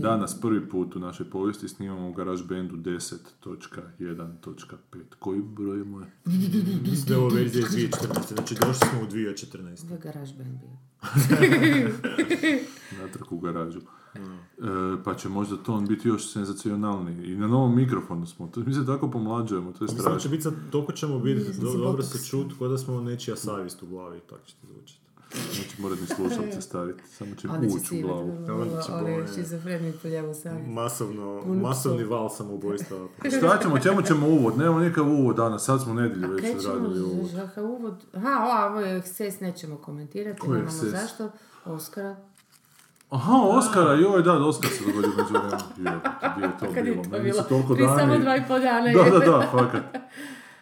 Danas prvi put u našoj povijesti snimamo u GarageBandu 10.1.5. Koji broj je moj? Mislim da je ovo verzija iz 2014. Znači došli smo u 2014. Ovo je garaž band bio. Natrag u garažu. E, pa će možda ton biti još senzacionalniji. I na novom mikrofonu smo. To, mi se tako pomlađujemo, to je Mislim da će strašno. biti sad, toliko ćemo biti, dobro se čut, kao da smo nečija savjest u glavi, tako će to zvučiti. Neće morat ni slušalce staviti, samo će će ući u glavu. Onda će ali ljevu sami. Masovno, masovni val samoubojstva. Šta ćemo, čemu ćemo uvod? Nemamo nikakav uvod danas, sad smo nedjelju već Krećemo, odradili uvod. žaka uvod. Aha, o, ovo je eksces, nećemo komentirati, Koji nemamo eksces? zašto. Oskara. Aha, Oskara, joj, da, Oskar se dogodio među vremenu. Joj, gdje je to Kad je bilo? to Meni bilo? su toliko Prije samo dva i pol dana. Da, da, da, fakat.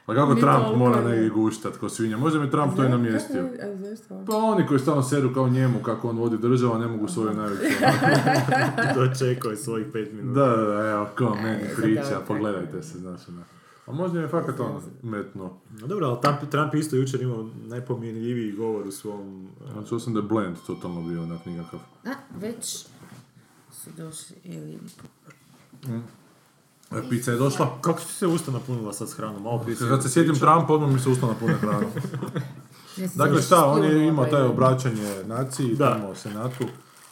A kako Ni Trump toliko, mora ne. negdje guštat ko svinja? Možda mi Trump to i namjestio. A zašto? on? Pa oni koji stalno seru kao njemu, kako on vodi državu, a ne mogu svoju najveću... Dočekao je svojih pet minuta. da, da, da, evo, ko meni E, priča, da, pogledajte se, znaš, ono. A možda je fakat on metno. No dobro, ali Trump, Trump je isto jučer imao najpomjenljiviji govor u svom... Znači, čuo sam da je Blend totalno bio onak nikakav. A, već su došli, ili... E, pizza je došla. Kako ti se usta napunila sad s hranom? Malo prije Kad se sjetim Trumpa, odmah mi se usta napune sam Dakle, šta, on je spljunula, imao pa taj je- obraćanje naciji, Da. tamo senatu.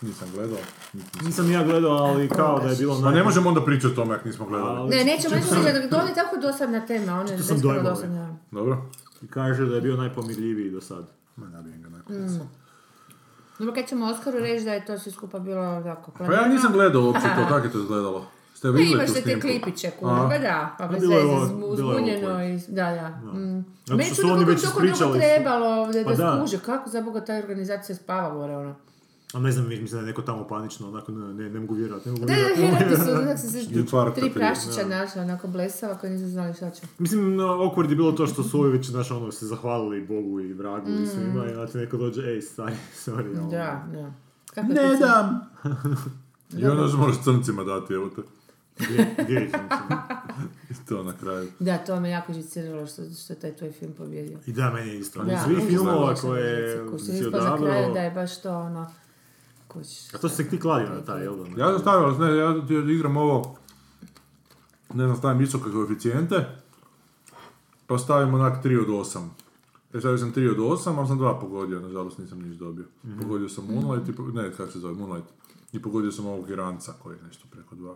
Nisam gledao. nisam- Nisam ja gledao, ali kao da je bilo... Pa ne možemo onda pričati o tome ako nismo gledali. Ali- Ne, nećemo sam- da to je tako dosadna tema, ona je sam dosadna. Dobro? I kaže da je bio najpomirljiviji do sad. Ma, nabijem ga nakon. Dobro, kad ćemo Oskaru reći da je to sve skupa bilo tako Pa ja nisam gledao uopće to, kako je to izgledalo? Ste Pa vidjeli imaš te snimku? klipiće kunoga, da, pa bez bilo je veze, ovo- zbunjeno i, da, da. Mm. Zato Meni što su oni već ispričali- trebalo da, Pa da da. skuže, kako za Boga ta organizacija spava gore, ono. A ne znam, mislim da je neko tamo panično, onako ne, ne, ne mogu vjerovati, ne mogu Da, da, su, onak se Infarkta tri prašića našla, onako blesava, koji nisu znali šta će. Mislim, no, awkward je bilo to što su ovi već, znaš, ono, se zahvalili Bogu i vragu i svima, i onda ti neko dođe, ej, stari, sorry, ono. Mm. Da, da. Kako Ne dam! I onda još moraš crncima dati, evo te. I to na kraju. Da, to me jako žiciralo što, što je taj tvoj film pobjedio. I da, meni je isto. Da, svih filmova koje si ispao za kraju odabrao... da je baš to ono... Kuć. A to si se ti kladio na taj, jel da? Ja sam stavio, ne, ja ti igram ovo, ne znam, stavim visoke koeficijente, pa stavim onak 3 od 8. Ja stavio sam 3 od 8, ali sam dva pogodio, nažalost nisam niš dobio. Mhm. Pogodio sam Moonlight, i, ne, kako se zove, Moonlight. I pogodio sam ovog Iranca koji je nešto preko dva.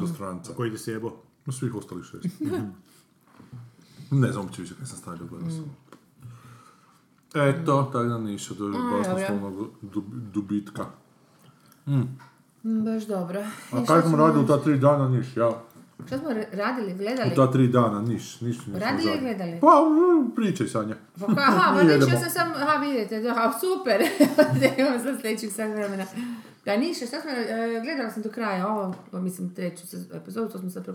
Do stranca. Koji ti si jebo? No svih ostalih šest. ne znam uopće više kad sam stavio, gledao sam. Eto, tako da ništa, to je Mm. A, basnoslovnog dub- dubitka. Mm, Baš dobro. A kako smo radili u ta tri dana, niš, ja. Šta smo ra- radili, U gledali? ta tri dana, niš, niš nismo Radili ili gledali? Pa, mm, pričaj Sanja. Pa aha, vidiš, ja sam sam, aha, vidite, da, a, super, da imam sad sljedećih sat vremena. Da, ništa, šta smo, e, gledala sam do kraja ovo, mislim, treću epizodu, to smo sad.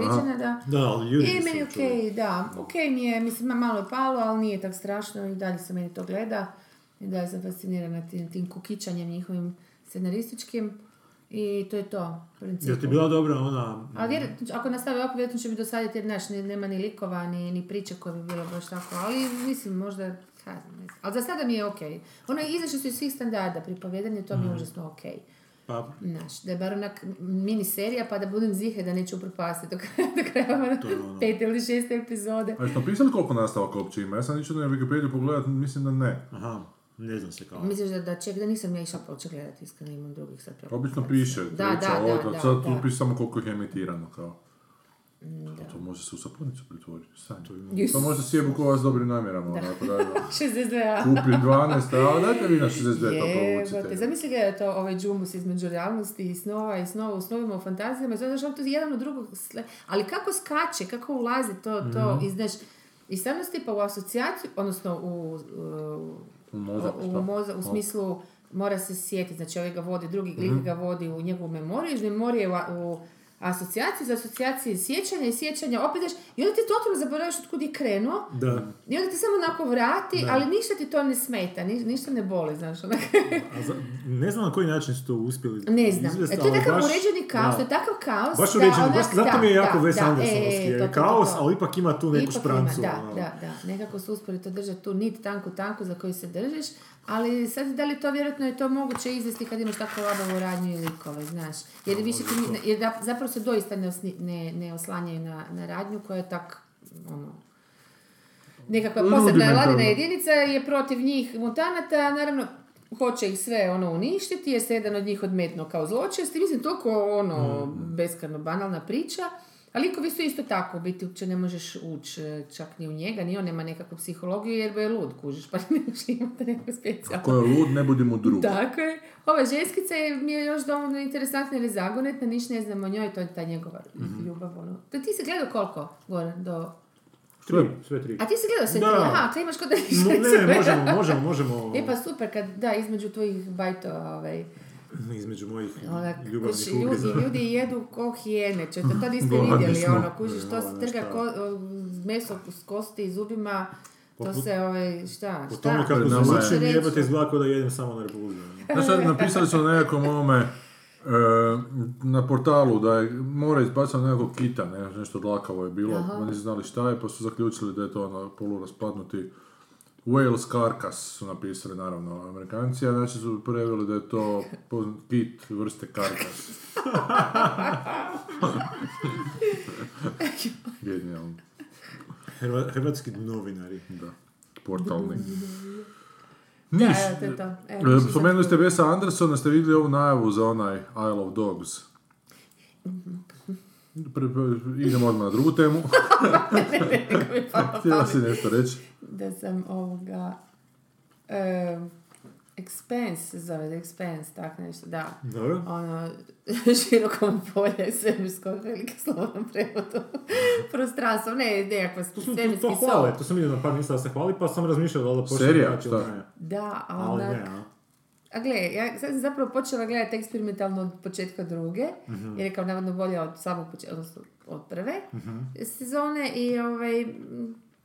Legiona, da. Da, ali ljudi I meni okej, da, okej mi je, mislim, ma- malo je palo, ali nije tak strašno i dalje se meni to gleda. I dalje sam fascinirana tim, tim kukićanjem njihovim scenarističkim. I to je to, principu. Jel ti bila dobra ona... Ali ako nastave ovako, vjerojatno će mi dosaditi jer, znaš, nema ni likova, ni, ni priče koje bi bilo baš tako, ali mislim, možda, znam. Ali za sada mi je okej. Ono, izašli su iz svih standarda, pripovjedanje, to mi je užasno okej. Pa, Znaš, da je bar onak mini serija, pa da budem zihe da neću upropastiti do kraja, do kraja ono, To je ono. pete ili šeste epizode. A jeste napisali koliko nastavaka uopće ima? Ja sam išao na Wikipediju pogledat, mislim da ne. aha, ne znam se kao. Misliš da, da ček, da nisam ja išla početi gledati, iskreno imam drugih sad. Obično piše, Da, da, da, to da, tu da. piše samo koliko je emitirano, kao. To, to može se u sapunicu pretvoriti, Sanja. Jus. To može sjebu ko vas dobrim namjerama, onako da, da. 62. Kupi 12, a dajte vi na 62 to Jebote, provucite. zamisli ga to ovaj džumbus između realnosti i snova i snova u snovima, u fantazijama, znaš, on to jedan od drugog, sle- ali kako skače, kako ulazi to, to, Mhm. i znaš, i stvarno tipa u asocijaciju, odnosno u, u, U mozak, u, šta? moza- u smislu mora se sjetiti, znači ovaj ga vodi, drugi lik Mhm. ga vodi u njegovu memoriju, iz memorije u, u asocijacije, za asocijacije sjećanja i sjećanja opet daš, i onda ti totalno zaboraviš od kud je krenuo, Da. i onda ti samo onako vrati, ali ništa ti to ne smeta, ni- ništa ne boli, znaš, onak. A za- ne znam na koji način su to uspjeli Ne znam. izvesti, E, to je takav baš- uređeni kaos, da. to je takav kaos. Baš da uređeni, onak- baš, zato mi je da, jako da, Wes da, Andersonovski, e, to, to, kaos, to. ali ipak ima tu neku Ipak šprancu. Ima, da, ono. da, da. Nekako su uspjeli to držati tu nit tanku, tanku za koju se držiš, ali sad da li to vjerojatno je to moguće izvesti kad imaš tako labavu radnju i likove, znaš. Jer, više ti, jer da- zapravo se doista ne, osni- ne, ne oslanjaju na, na radnju koja je tak, ono, nekakva posebna ladina jedinica je protiv njih mutanata, naravno hoće ih sve ono uništiti jer se jedan od njih odmetno kao zločest i mislim toliko ono beskreno banalna priča. A likovi su isto tako, u biti uopće ne možeš ući e, čak ni u njega, ni on nema nekakvu psihologiju jer je lud, kužiš, pa ne možeš imati neku specijalnu. Ko je lud, ne budi mu drug. Tako je. Ova ženskica je, mi je još dovoljno interesantna ili zagonetna, niš ne znam o njoj, to je ta njegova ljubav. Ono. To ti si gledao koliko, Goran, do... Tri, sve tri. A ti si gledao sve Da. tri? Aha, to imaš kod da Mo- ne, ne, možemo, možemo, možemo. E pa super, kad, da, između tvojih bajtova, ovaj, Između mojih onak, ljubavnih ljudi, ljudi jedu ko hijene, čete, to niste Gladni vidjeli, smo. ono, kužiš, to Ne, se trga ko, meso s kosti i zubima, to Po- se, ovaj, šta, Po šta? tome kako se zvučim, jebate izgleda da jedem samo na Republiku. Znaš, sad napisali su na nekakvom ovome, e, na portalu da je mora izbaciti nekakvog kita, ne, nešto dlakavo je bilo, Aha. oni znali šta je, pa su zaključili da je to ono poluraspladnuti Whales carcass su napisali, naravno, amerikanci, a znači su preveli da je to kit vrste karkas. Genijalno, Hrva- hrvatski novinari. da, portalni. Niš, to to. E, Spomenuli ste Wesa Andersona, ste vidjeli ovu najavu za onaj Isle of Dogs? Pre, pre- idemo odmah na drugu temu. Htjela si nešto reći? da sam ovoga e, Expense se zove, The Expense, tak nešto, da. Dobro. Ono, širokom polje, svemirsko, veliki slovnom prevodu. Prostranstvo, ne, nekakva To, to, svemirski to sol. hvale, to sam vidio na par mjesta da se hvali, pa sam razmišljao da li da počnem Serija? Šta? Da, Ali onak, ne, a? A gle, ja sad sam zapravo počela gledati eksperimentalno od početka druge, Mhm. jer je kao navodno bolje od samog početka, odnosno od prve Mhm. sezone i ovaj,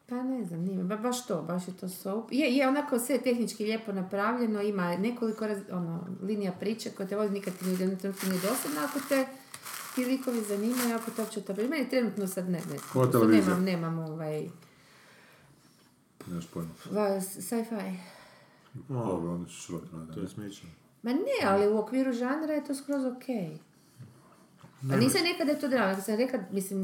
pa ne znam, nije, ba- baš to, baš je to soap. Je, je onako sve tehnički lijepo napravljeno, ima nekoliko raz, ono, linija priče koje te vodi nikad ti ni u jednom trenutku nije dosadno, ako te ti likovi zanimaju, ako to uopće to... Meni trenutno sad ne, ne, sad nemam, nemam ovaj, Nemaš pojma. sci-fi. Dobro, oni su šrot rade. To je smeće. Ma ne, ali u okviru žanra je to skroz okej. A nisam nekad da je to drama, sam rekla, mislim,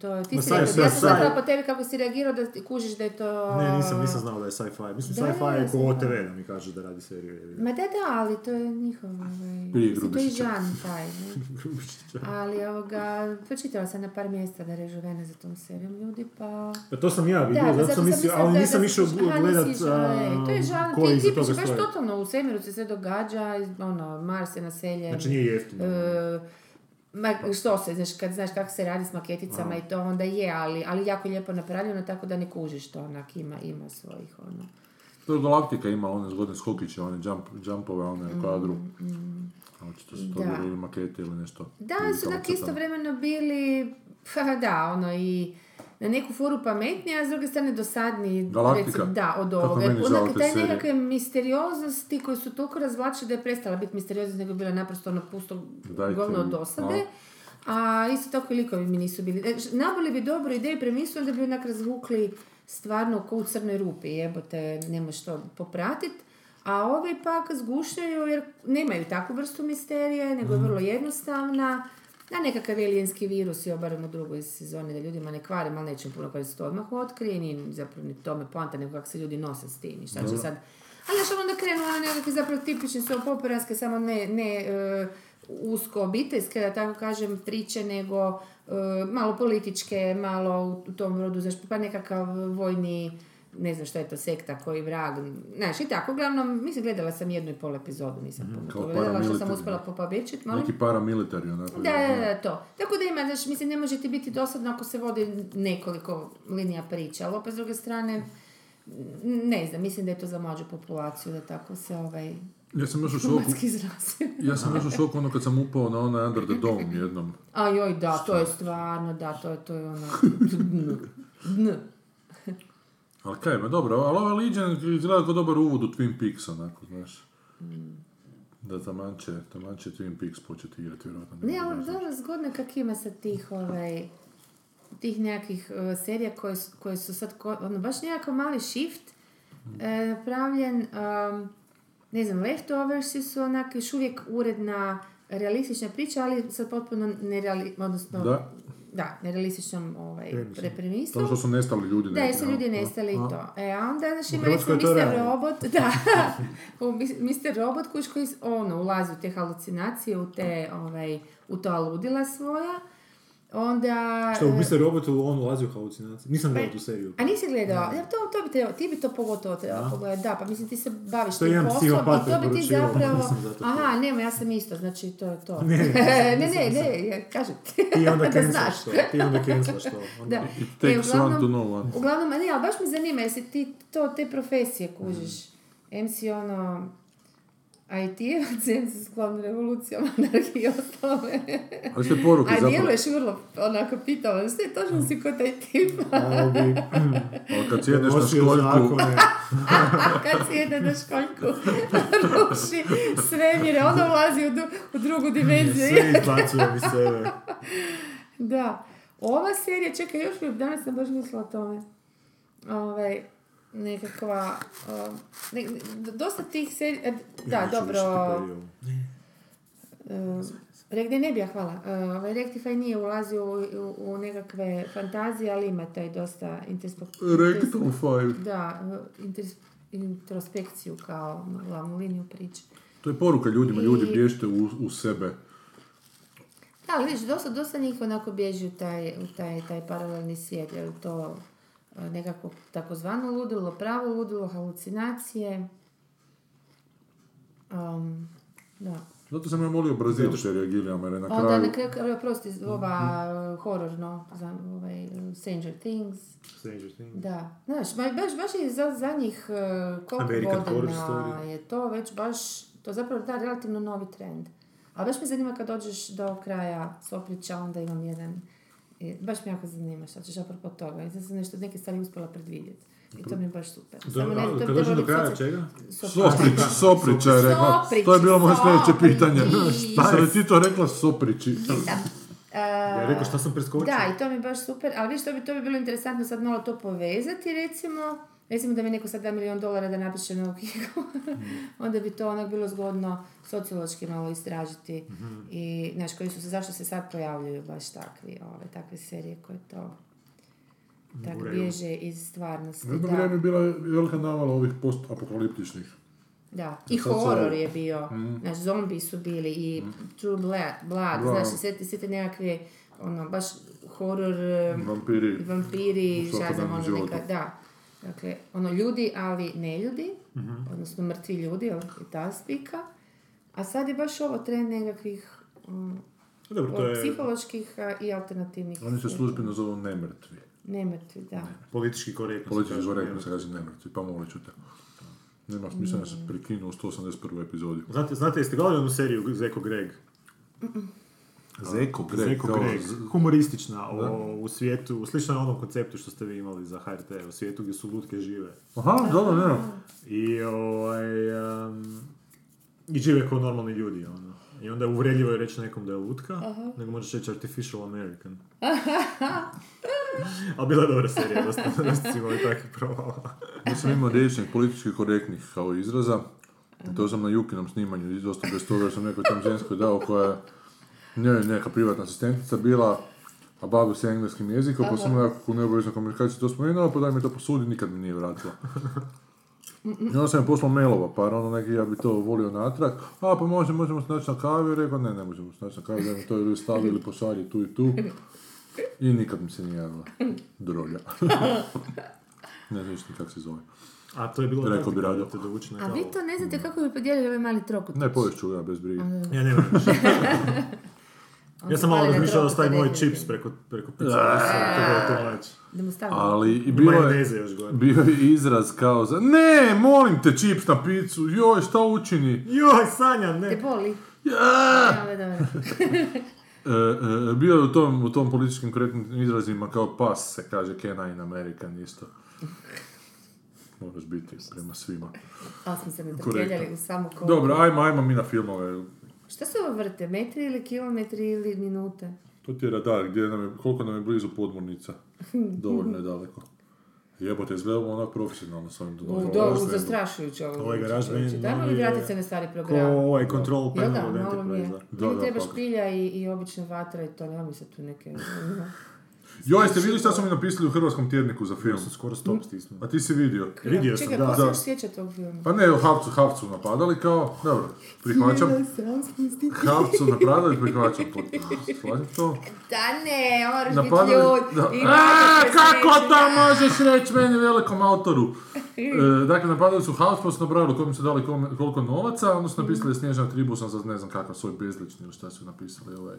to ti Ma si rekao, ja sam shvatila po tebi kako si reagirao da ti kužiš da je to... Ne, nisam, nisam znao da je sci-fi. Mislim, Da, sci-fi je ko. OTV da mi kaže da radi seriju. Ma da, da, ali to je njihov, ovaj... Prije mislim, to je žan taj, ne? Ali, ovoga, pročitala sam na par mjesta da režu vene za tom serijom ljudi, pa... Pa to sam ja vidio, Da, zato sam mislio, ali da- nisam da- išao gledat ej, To je žan, ti, ti baš totalno u svemiru se sve događa, ono, Mars je naseljen. Znači nije jeftino. Ma, što se, znaš, kad znaš kako se radi s maketicama i to onda je, ali, ali jako lijepo napravljeno, tako da ne kužiš to, onak, ima, ima svojih, ono. To je Galaktika ima one zgodne skokiće, one jump, jumpove, one u kadru. Očito su to Mm, bili ili makete ili nešto. Da, Ili su onak istovremeno bili, pa da, ono, i na neku foru pametniji, a s druge strane dosadniji. Galaktika? Da, od ovoga. meni žao Onak, te taj serije. nekakve misterioznosti koje su toliko razvlačile da je prestala biti misterioznost, nego je bila naprosto ono pusto Dajte govno od dosade. A isto tako i likovi mi nisu bili. E, š- Nabili bi dobru ideju premisu, onda bi onak razvukli stvarno ko u crnoj rupi, jebote, nemaš to popratit. A ovi pak zgušljaju jer nemaju takvu vrstu misterije, nego je vrlo jednostavna. Na nekakav alijenski virus je barem u drugoj sezoni da ljudima ne kvari, ali nećemo puno kada se to odmah otkrije, nije zapravo ni tome poanta, nego kako se ljudi nose s tim i šta će sad. Ali još onda krenu na nekakve zapravo tipične su opoperanske, samo ne, ne e, usko obiteljske, da tako kažem, priče, nego e, malo političke, malo u tom rodu, znaš, pa nekakav vojni, ne znam što je to, sekta koji vrag, znaš, i tako, uglavnom, mislim, gledala sam jednu i pol epizodu, nisam toga gledala, što sam uspjela popabećit, molim. Neki paramilitari, onako. Da, da, da, to. Tako da ima, znaš, mislim, ne može ti biti dosadno ako se vodi nekoliko linija priče, ali opet s druge strane, ne znam, mislim da je to za mlađu populaciju, da tako se ovaj, Ja sam još u šoku, ja sam još u šoku ono kad sam upao na onaj Under the Dome jednom. A joj, da, to je stvarno, da, to je, to je ono... Dn. Ali kaj, ma dobro, ali ova Legion izgleda kao dobar uvod u Twin Peaks, onako, znaš. Da taman će, taman će Twin Peaks početi igrati, vjerojatno. Ne, ali dobro, zgodno kak ima sad tih, ovaj, tih nekakvih eh, serija koje, su- koje su sad, ko- ono, baš nekakav mali shift e, napravljen, um, ne znam, Leftoversi su onak još uvijek uredna, realistična priča, ali sad potpuno nereali, odnosno, Da. Da, nerealističnom ovaj, repremisom. To što su nestali ljudi. Da, no. ljudi nestali i to. E, a onda, znaš, ima recimo Mr. Robot, da, Mr. Robot kuć koji, ono, ulazi u te halucinacije, u te, ovaj, u to aludila svoja. Onda... Što, u e, Mr. Robotu on ulazi u halucinacije? Nisam gledao tu seriju. a nisi gledao? Ja, to, to bi trebao, ti bi to pogotovo trebao pogledati. Da, pa mislim ti se baviš To je tim poslom i to bi ti zapravo... nisam zato Aha, nema, ja sam isto, znači to je to. Ne, ne, ne, ne, ja, kažem ti. Ti onda da cancelaš to. Ti onda cancelaš to. Onda- Da. It takes E, uglavnom- one to know one. Uglavnom, ne, ali baš me zanima, jesi ti to, te profesije kužiš? Em si ono, IT-evac, em si sklon revolucijom, anarhiji i ostale. Ali sve poruke A zapravo... djeluješ vrlo, onako, pitao, sve točno si kod taj tip. Ali kad sjedneš na školjku. Kad sjede na školjku, ruši svemire, onda ulazi u, du- u drugu dimenziju. Sve izbacujem iz sebe. Da. Ova serija, čekaj, još bi, danas sam baš mislila o tome. Ovaj, nekakva, ne, ne- dosta tih serija, e, da, Neću dobro, više ti um, Regde ne bi ja, hvala. Uh, ovaj Rectify nije ulazio u, u, u nekakve fantazije, ali ima taj dosta five. Da, uh, inters- introspekciju kao glavnu liniju priče. To je poruka ljudima, ljudi bježite u, u sebe. Da, ali vidiš, dosta, dosta njih onako bježi u taj, u taj, taj paralelni svijet, jer to e, nekako takozvano ludilo, pravo ludilo, halucinacije. Um, da. Zato sam ja molio Brazil serija Gilliama, jer je na Onda kraju... na kraju, kraju, prosti, ova uh, hororno, za, ovaj, Stranger Things. Stranger Things. Da, znaš, ba- baš, baš je za, za njih uh, koliko American Horror godina Story. je to već baš, to zapravo da, relativno novi trend. Ali baš me zanima kad dođeš do kraja Soplića, onda imam jedan, baš me jako zanima šta ćeš apropo toga. I sad sam nešto, neke stvari uspjela predvidjeti. I to mi je baš super. Do, Samo ne- to kad dođem do kraja čega? Soprić, Soprića je rekla. To je bilo moje sljedeće pitanje. Šta je ti to rekla Soprići? Ja rekao šta sam preskočio? Da, i to mi je baš super, ali vidiš, to bi, to bi bilo interesantno sad malo to povezati, recimo. Recimo da mi neko sad da milion dolara da napiše novu knjigu, onda bi to onak bilo zgodno sociološki malo istražiti. I, znaš, koji su se, zašto se sad pojavljuju baš takvi, ove, takve serije koje to tak bježe iz stvarnosti. U jedno Da, vrijeme je bila velika navala ovih post-apokaliptičnih. da. I horor je bio, znaš, zombi su bili i True Blood, Blood Bravo. znaš, sve sve te nekakve, ono, baš horor, Vampiri. vampiri, šta znam, ono neka, da. Dakle, ono, ljudi, ali ne ljudi, Mhm. odnosno mrtvi ljudi, i ta spika. A sad je baš ovo trend nekakvih um, Dobro, to je psiholoških a, i alternativnih. Oni se službeno zovu nemrtvi. Nemrtvi, da. politički korektno. Politički korektno ne. se kaže nemrtvi, pa molit ću te. Nema smisla da se prekinuo u 181. epizodi. Znate, znate, jeste gledali onu seriju Zeko Greg? Zeko Greg, Zeko Humoristična, o, u svijetu, slično je onom konceptu što ste vi imali za HRT, u svijetu gdje su lutke žive. Aha, dobro, ne. I, ovaj, um, i žive kao normalni ljudi, ono. I onda je uvredljivo je reći nekom da je lutka, nego možeš reći artificial American. Ali bila je dobra serija, dosta, dosta su imali takvih provala. Ja sam imao riječnik politički korektnih kao izraza. I to sam na Jukinom snimanju, dosta bez toga jer sam nekoj tam ženskoj dao koja je njoj neka privatna asistentica bila, a bavi se engleskim jezikom, pa sam nekako u neobaveznoj komunikaciji to spomenula, pa daj mi to posudi, nikad mi nije vratila. I onda sam je poslao mailova, pa ono neki ja bi to volio natrag, a pa može, možemo se naći na kavi, rekao ne, ne možemo se naći na kavi, da mi to ili stavi ili pošalji tu i tu. I nikad mi se nije javila. Drolja. ne znaš ni kako se zove. A to je bilo Rekao bi radio. da na A vi to ne znate kako bi podijelili ovaj mali trokut? Ne, povešću ja bez brige. Ja nemam više. On Ja sam malo razmišljao da stavim definitivno. čips preko, preko mu stavim. Ali i bilo je, majoneze još gore. bio je izraz kao za ne, molim te čips na picu, joj, šta učini? Joj, Sanja, Te ne. boli? Ja! Dobro. E, e, bio je u tom, u tom političkim korektnim izrazima kao pas se kaže canine American isto. Moraš biti prema svima. Ali smo se ne u samu kolu. Dobro, ajmo, ajmo mi na filmove. Šta se ovo vrte? Metri ili kilometri ili minute? To ti je radar, gdje nam je, koliko nam je blizu podmornica. Dovoljno je daleko. Jebote, izgledamo onak profesionalno s ovim U, donovom. do, u zastrašujuće ovo. Ovaj garaž Dajmo malo li vratiti se na stari Ko program? ovaj Control Panel da, od. Enterprise. Da, Meni da, treba špilja i, i obična vatra i to, nema mi se tu neke... Joj, jeste vidjeli šta su mi napisali u hrvatskom tjedniku za film? Ja sam skoro stop stisnuo. A ti si vidio? Vidio sam, Čekaj, da. ko se još sjeća tog filma? Pa ne, u Havcu, Havcu napadali kao, dobro, prihvaćam. Havcu napadali, prihvaćam potpuno. Slažem to. Da ne, moraš biti Napadali... ljud. Da. i A, kako to da. možeš reći meni velikom autoru? E, dakle, napadali su House, pa su nabrali koliko su dali koliko novaca, onda su napisali Snježana Tribusan za ne znam kakav svoj bezlični ili šta su napisali. Ovaj.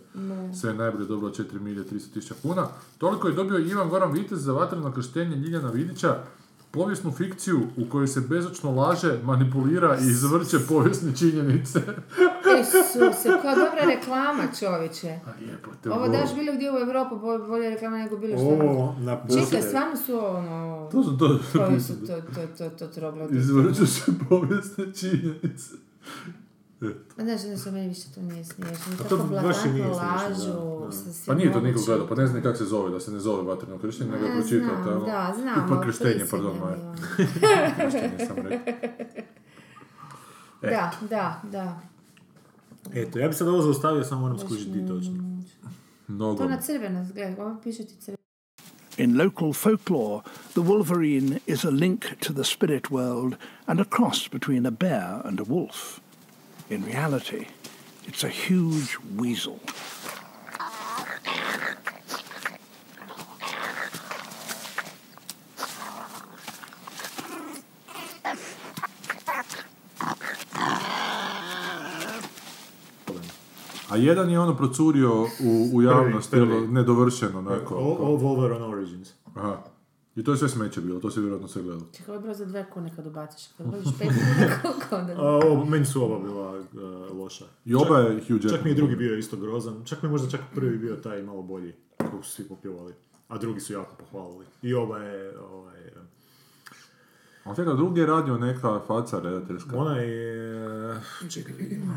Sve je najbolje dobilo 4 milije 300 tisuća kuna. Toliko je dobio Ivan Goran Vitez za vatreno krštenje Ljiljana Vidića, povijesnu fikciju u kojoj se bezočno laže, manipulira i izvrće povijesne činjenice. Isuse, kao dobra reklama čovječe. Jebote, Ovo daš bilo gdje u Europu, bolje, reklama nego bilo što. O, na Čekaj, stvarno su ono... To su to Koji su to, to, to, to trogloditi? Izvrću se povijesne činjenice. Pa znaš, znaš, meni više to nije smiješno. to Tako baš i nije smiješno, lažu. da, da. sa svim Pa nije to niko gledao, pa ne znam ni kako se zove, da se ne zove vatreno krštenje, nego je pročitao. znam, to je ono- da, znam, Ipak krštenje, pardon, prisiljeni, moje. ono. Krštenje sam rekao. Da, da, da. Eto, ja bi sad ovo zaustavio, samo moram skužiti di točno. To na crveno, gledaj, ovo piše ti crveno. In local folklore, the wolverine is a link to the spirit world and a cross between a bear and a wolf. In reality, it's a huge weasel. A jedan je ono procurio u, u javnost, Prvi, nedovršeno, onako. All, all Wolverine Origins. Aha. I to je sve smeće bilo, to si vjerojatno sve gledao. Čekaj, ovo je broj za dve kune kad ubaciš. Kad voliš pet kuna, koliko onda? A, ovo, meni su oba bila uh, loša. I oba je Hugh Jackman. Čak mi je drugi bio isto grozan. Čak mi je možda čak prvi bio taj malo bolji, kako su svi popjevali. A drugi su jako pohvalili. I oba je, ovaj, A čekaj, drugi je radio neka faca redateljska. ona je... Čekaj, vidimo.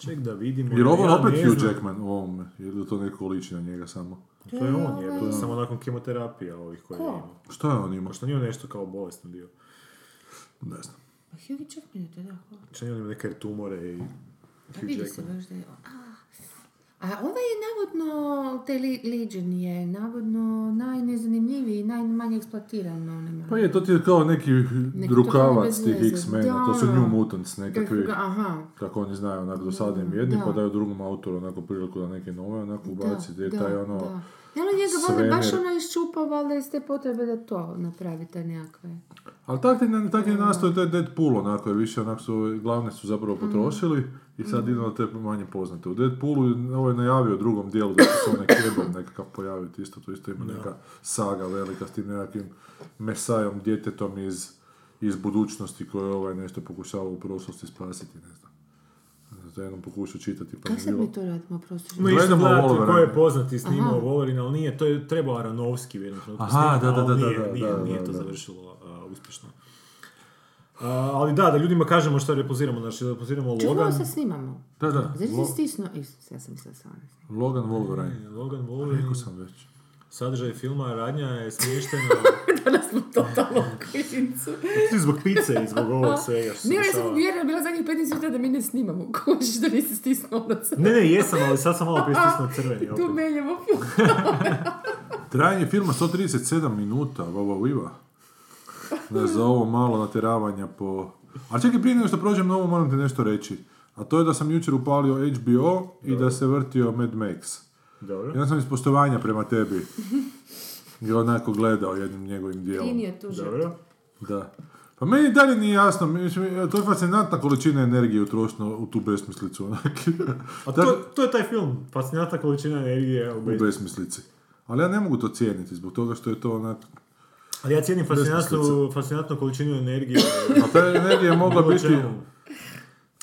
Ček da vidimo. Jer ovo je ja opet Hugh znam. Jackman u ovome, jer to neko liči na njega samo. To je on, je, to je samo nakon kemoterapija ovih koje je Ko? imao. Što je on imao? Možda nije on nešto kao bolestan bio. Ne znam. Pa Hugh Jackman je to, da. Možda nije on imao neke tumore i Pa Hugh vidi se baš da je... a ovaj je navodno, taj Li- Legion je navodno najnezanimljiviji i najmanje eksploatiran. Onima. Pa je, to ti je kao neki rukavac tih. X-mena, to su Da. New Mutants nekakvi. Aha. Kako oni znaju, onako dosadnim jednim, Da. pa daju drugom autoru onako priliku da neke nove onako ubaci, jer taj ono... Da. Ja ono njega baš ono iščupao valjda iz te potrebe da to napravi te nekakve. Ali tak je, tak je nastao taj Deadpool, onako je više, onako su, glavne su zapravo Mm. potrošili i sad idemo na te manje poznate. U Deadpoolu je- ovo je najavio u drugom dijelu da će se onaj Cable nekakav pojaviti, isto to isto ima neka saga velika s tim nekakvim mesajom, djetetom iz, iz budućnosti koje ovaj nešto pokušava u prošlosti spasiti, ne znam. To jednom pokušao čitati, pa Kako mi sad bilo... mi to radimo, prosto? Išli Gledamo gledati ko je poznati snimao Wolverine, ali nije, to je trebao Aronovski u jednom trenutku Aha, snimati, da, da, ali da, nije, da, nije, da, nije da, to da. završilo a, uspješno. A, ali da, da ljudima kažemo što repoziramo, znači repoziramo Čemu ovo Logan, sad snimamo? Da, da, Znači Lo- si stisnuo... Isus, ja sam mislila stvarno. Logan Wolverine. Logan Rekao Wolverine, sam već. sadržaj filma, radnja je smještena Danas smo totalno u klincu. i zbog pice i zbog ovog svega što se Nije, ja sam uvjerena bila zadnjih 15 minuta da mi ne snimamo. Kužiš da nisi stisnuo ono sad. Ne, ne, jesam, ali sad sam malo prije stisnuo crveni Tu menjamo Trajanje filma 137 minuta, vova viva. Da, za ovo malo natjeravanja po... A čekaj, prije nego što prođem na ovo, moram ti nešto reći. A to je da sam jučer upalio HBO i da se vrtio Mad Max. Dobro. I onda sam iz poštovanja prema tebi i onako gledao jednim njegovim dijelom. Primio tu. Dobro. Da. Pa meni i dalje nije jasno, mislim, to je fascinantna količina energije utrošena u tu besmislicu. onak. A to, to je taj film, fascinantna količina energije u besmislici. Ali ja ne mogu to cijeniti zbog toga što je to onak... Ali ja cijenim fascinantnu, količinu energije. A ta energija je mogla biti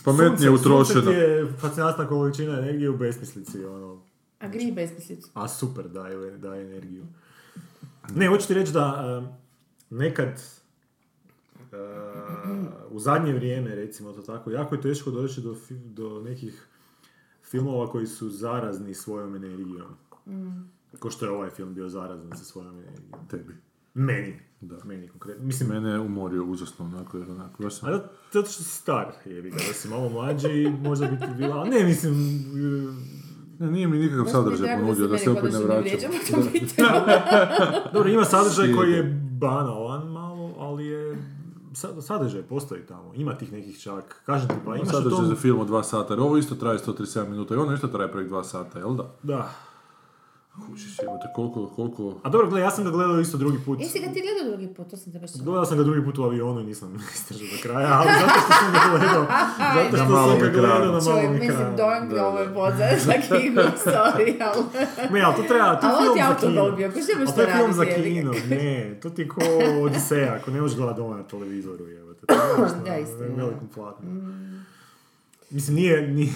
pametnije utrošena. Sunce ti je fascinantna količina energije u besmislici, ono. A gri besmislicu. A super, daje, daje energiju. Ne, hoću ti reći da nekad e, u zadnje vrijeme, recimo to tako, jako je teško doći do, fi- do nekih filmova koji su zarazni svojom energijom. Ko što je ovaj film bio zarazan sa svojom energijom. Tebi. Meni. Da. Meni konkretno. Mislim, Mene je umorio užasno, onako, jer onako, baš sam... a da, zato što si star, jebi ga, da si malo mlađi, možda bi ti bila, ali ne, mislim, Ne, nije mi nikakav je sadržaj ponudio, da se opet ne pitanje. Dobro, ima sadržaj koji je banalan malo, ali je... sa- Sadržaj postoji tamo, ima tih nekih čak, kažem ti, pa imaš Sadržaj tom... za film od dva sata, jer ovo isto traje 137 minuta i ono isto traje prek dva sata, jel da? Da. Kužiš, evo te koliko, koliko... A dobro, gledaj, ja sam ga gledao isto drugi put. Jesi ga ti gledao drugi put? To sam te baš... Gledao sam ga drugi put u avionu i nisam istražio do kraja, ali zato što sam ga gledao, zato Na što sam ga gledao na Čovjek, malom mislim, ekranu. dojam bi Da, ovo je podzad za knjigu, sorry, ali... Ne, ali to treba, to je A ovo film ti za kino. bio, ko što imaš Ali to je to film za kino, ne, to ti je ko Odiseja, ako ne možeš gledati doma na televizoru, evo te. To gledaš na Da, istina. velikom platnu. Mislim, nije, nije,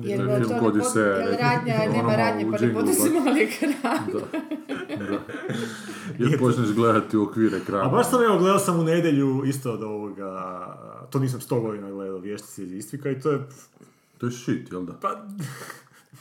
Jer To to film ne jer neki. radnja, Ono nema radnje, pa ne baš. mali ekran. Jer počneš gledati u okvir ekrana. A baš sam evo gledao sam u nedjelju isto od ovoga, to nisam sto godina gledao, vještici iz Istvika i to je, To je shit, jel da? pa,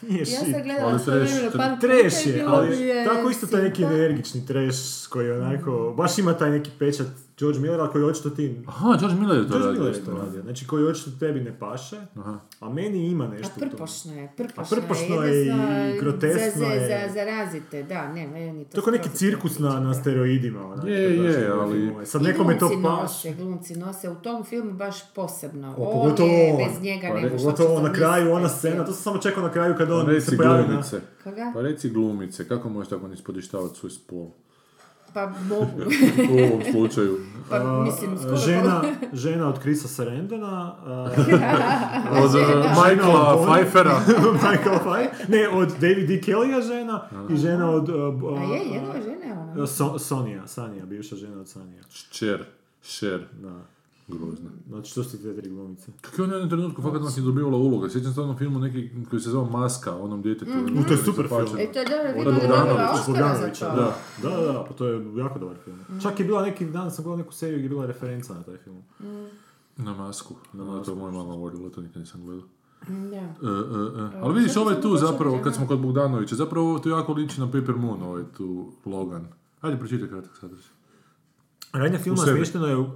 nije Ja shit. sam gledala svoje trash- vremena par Treš je, bilo ali je tako isto taj neki energični treš koji je onako, baš ima taj neki pečat George Millera koji očito ti... Aha, George Miller je to George radio. Miller to radio, znači koji očito tebi ne paše, Aha. a meni ima A nešto u tome. prpošno je, A prpošno, prpošno je, je i groteskno za, za, je. Za, zarazite, da, ne, meni to To je kao neki cirkus na, na steroidima. Onak, Je, je, ali- ovaj. Sad I nekome to glumci paš. nose, glumci nose, u tom filmu baš posebno. O, on pogotovo je, on. bez njega Pa ne re- možeš Pogotovo na kraju ona scena, to sam samo čekao na kraju kad Pa on se pojavi? Pa reci glumice, kako možeš tako nispodištavati svoj spol? Pa mogu. U ovom slučaju. pa mislim, skoro žena, žena od Krisa Sarandona, a, Od uh, Michaela Pfeiffera. Michael Pfeiffer, ne, od David D. Kellya žena i žena od... uh, A je, a- njegova žena je ona. So, Sonija, Sanija, bivša žena od Sanija. Šer. Šer. Da. Grozno. Znači, što su ti te tri glumice? Kako je ona u jednom trenutku fakat nas je dobivala uloga. Sjećam se onom filmu neki koji se zove Maska, onom djetetu. U, to je super film. E, to je dobro, vidio je Bogdanovića, dobila Oscara za to. da. Da, da, da, pa to je jako dobar film. Čak je bila neki dan, sam gledao neku seriju gdje je bila referenca na taj film. Na masku. Na masku. To je moja mama voljela, to nikad nisam gledao. Da. E, e, e. Ali vidiš, ovaj tu zapravo, kad smo kod Bogdanovića, zapravo ovo tu jako liči na Paper Moon, ovaj tu Logan. Ajde, pročitaj kratak sadržaj. Radnja filma sebi. smještena je u...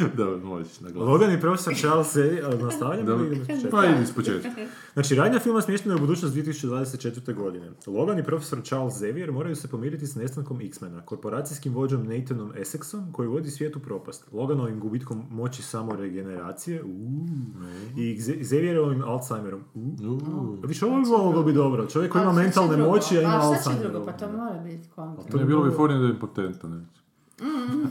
Dobro, možeš na glas. Logan i profesor Charles Xavier, nastavljamo Dobro. ili idemo iz početka? Pa idi iz početka. Znači, radnja filma smještena je u budućnost 2024. godine. Logan i profesor Charles Xavier moraju se pomiriti s nestankom X-mena, korporacijskim vođom Nathanom Essexom, koji vodi svijet u propast. Loganovim gubitkom moći samoregeneracije, uuu, i Xavierovim Alzheimerom. Više ovo bi moglo biti dobro. Čovjek koji ima mentalne moći, a ima A šta će Alzheimerov. drugo? Pa to mora biti kontra. To je bilo bi fornije da je impotentan.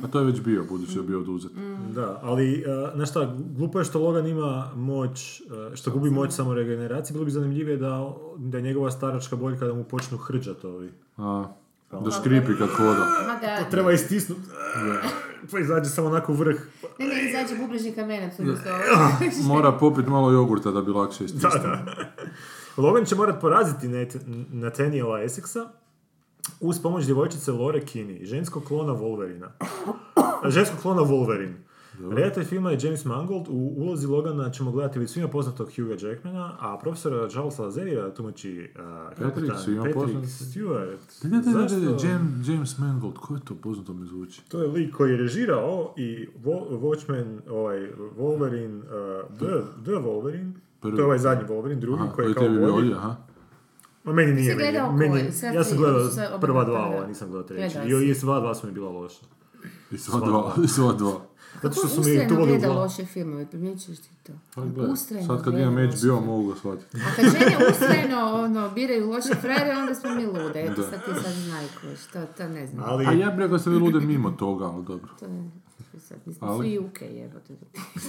A to je već bio, budući da je bio oduzet. Da, ali, uh, znaš šta, glupo je što Logan ima moć, uh, što gubi moć samoregeneracije, bilo bi zanimljivije da, da je njegova staračka boljka da mu počnu hrđat ovi. A, da škripi kad hoda. Da, Treba istisnuti, pa izađe samo onako vrh. ne, ne, izađe bubrežni kamenac Mora popit malo jogurta da bi lakše istisnuo. Logan će morat poraziti Nat- Nathaniela Essexa uz pomoć djevojčice Lore Kinney, ženskog klona Wolverina. ženskog klona Wolverine. Redatelj filma je James Mangold, u ulozi Logana ćemo gledati već svima poznatog Hugha Jackmana, a profesora Charlesa Xaviera tumači uh, kapitan Patrick poznat. Stewart. Ne, ne, ne, ne? James, James Mangold, ko je to poznato mi zvuči? To je lik koji je režirao i Wo- Watchmen, ovaj, Wolverine, uh, The, The Wolverine, Prvi. to je ovaj zadnji Wolverine, drugi Aha, koji je kao ovdje, aha. Ma meni nije, gledao meni, koji? meni, Sve ja sam gledao prva dva ova nisam gledao treći. I, i sva dva su mi bila loša. I sva dva, i sva dva. Zato što su mi tu voli gleda loše filmove, primjećuješ ti to? Pa Ustrajno sad kad imam HBO mogu ga shvatiti. A kad žene ustrajno ono, biraju loše frajere, onda smo mi lude. Eto, sad ti sad znajkuješ, to, to ne znam. Ali, A ja bih rekao da se vi lude mimo toga, ali dobro. To je, sad, mislim, Ali- svi UK jebote,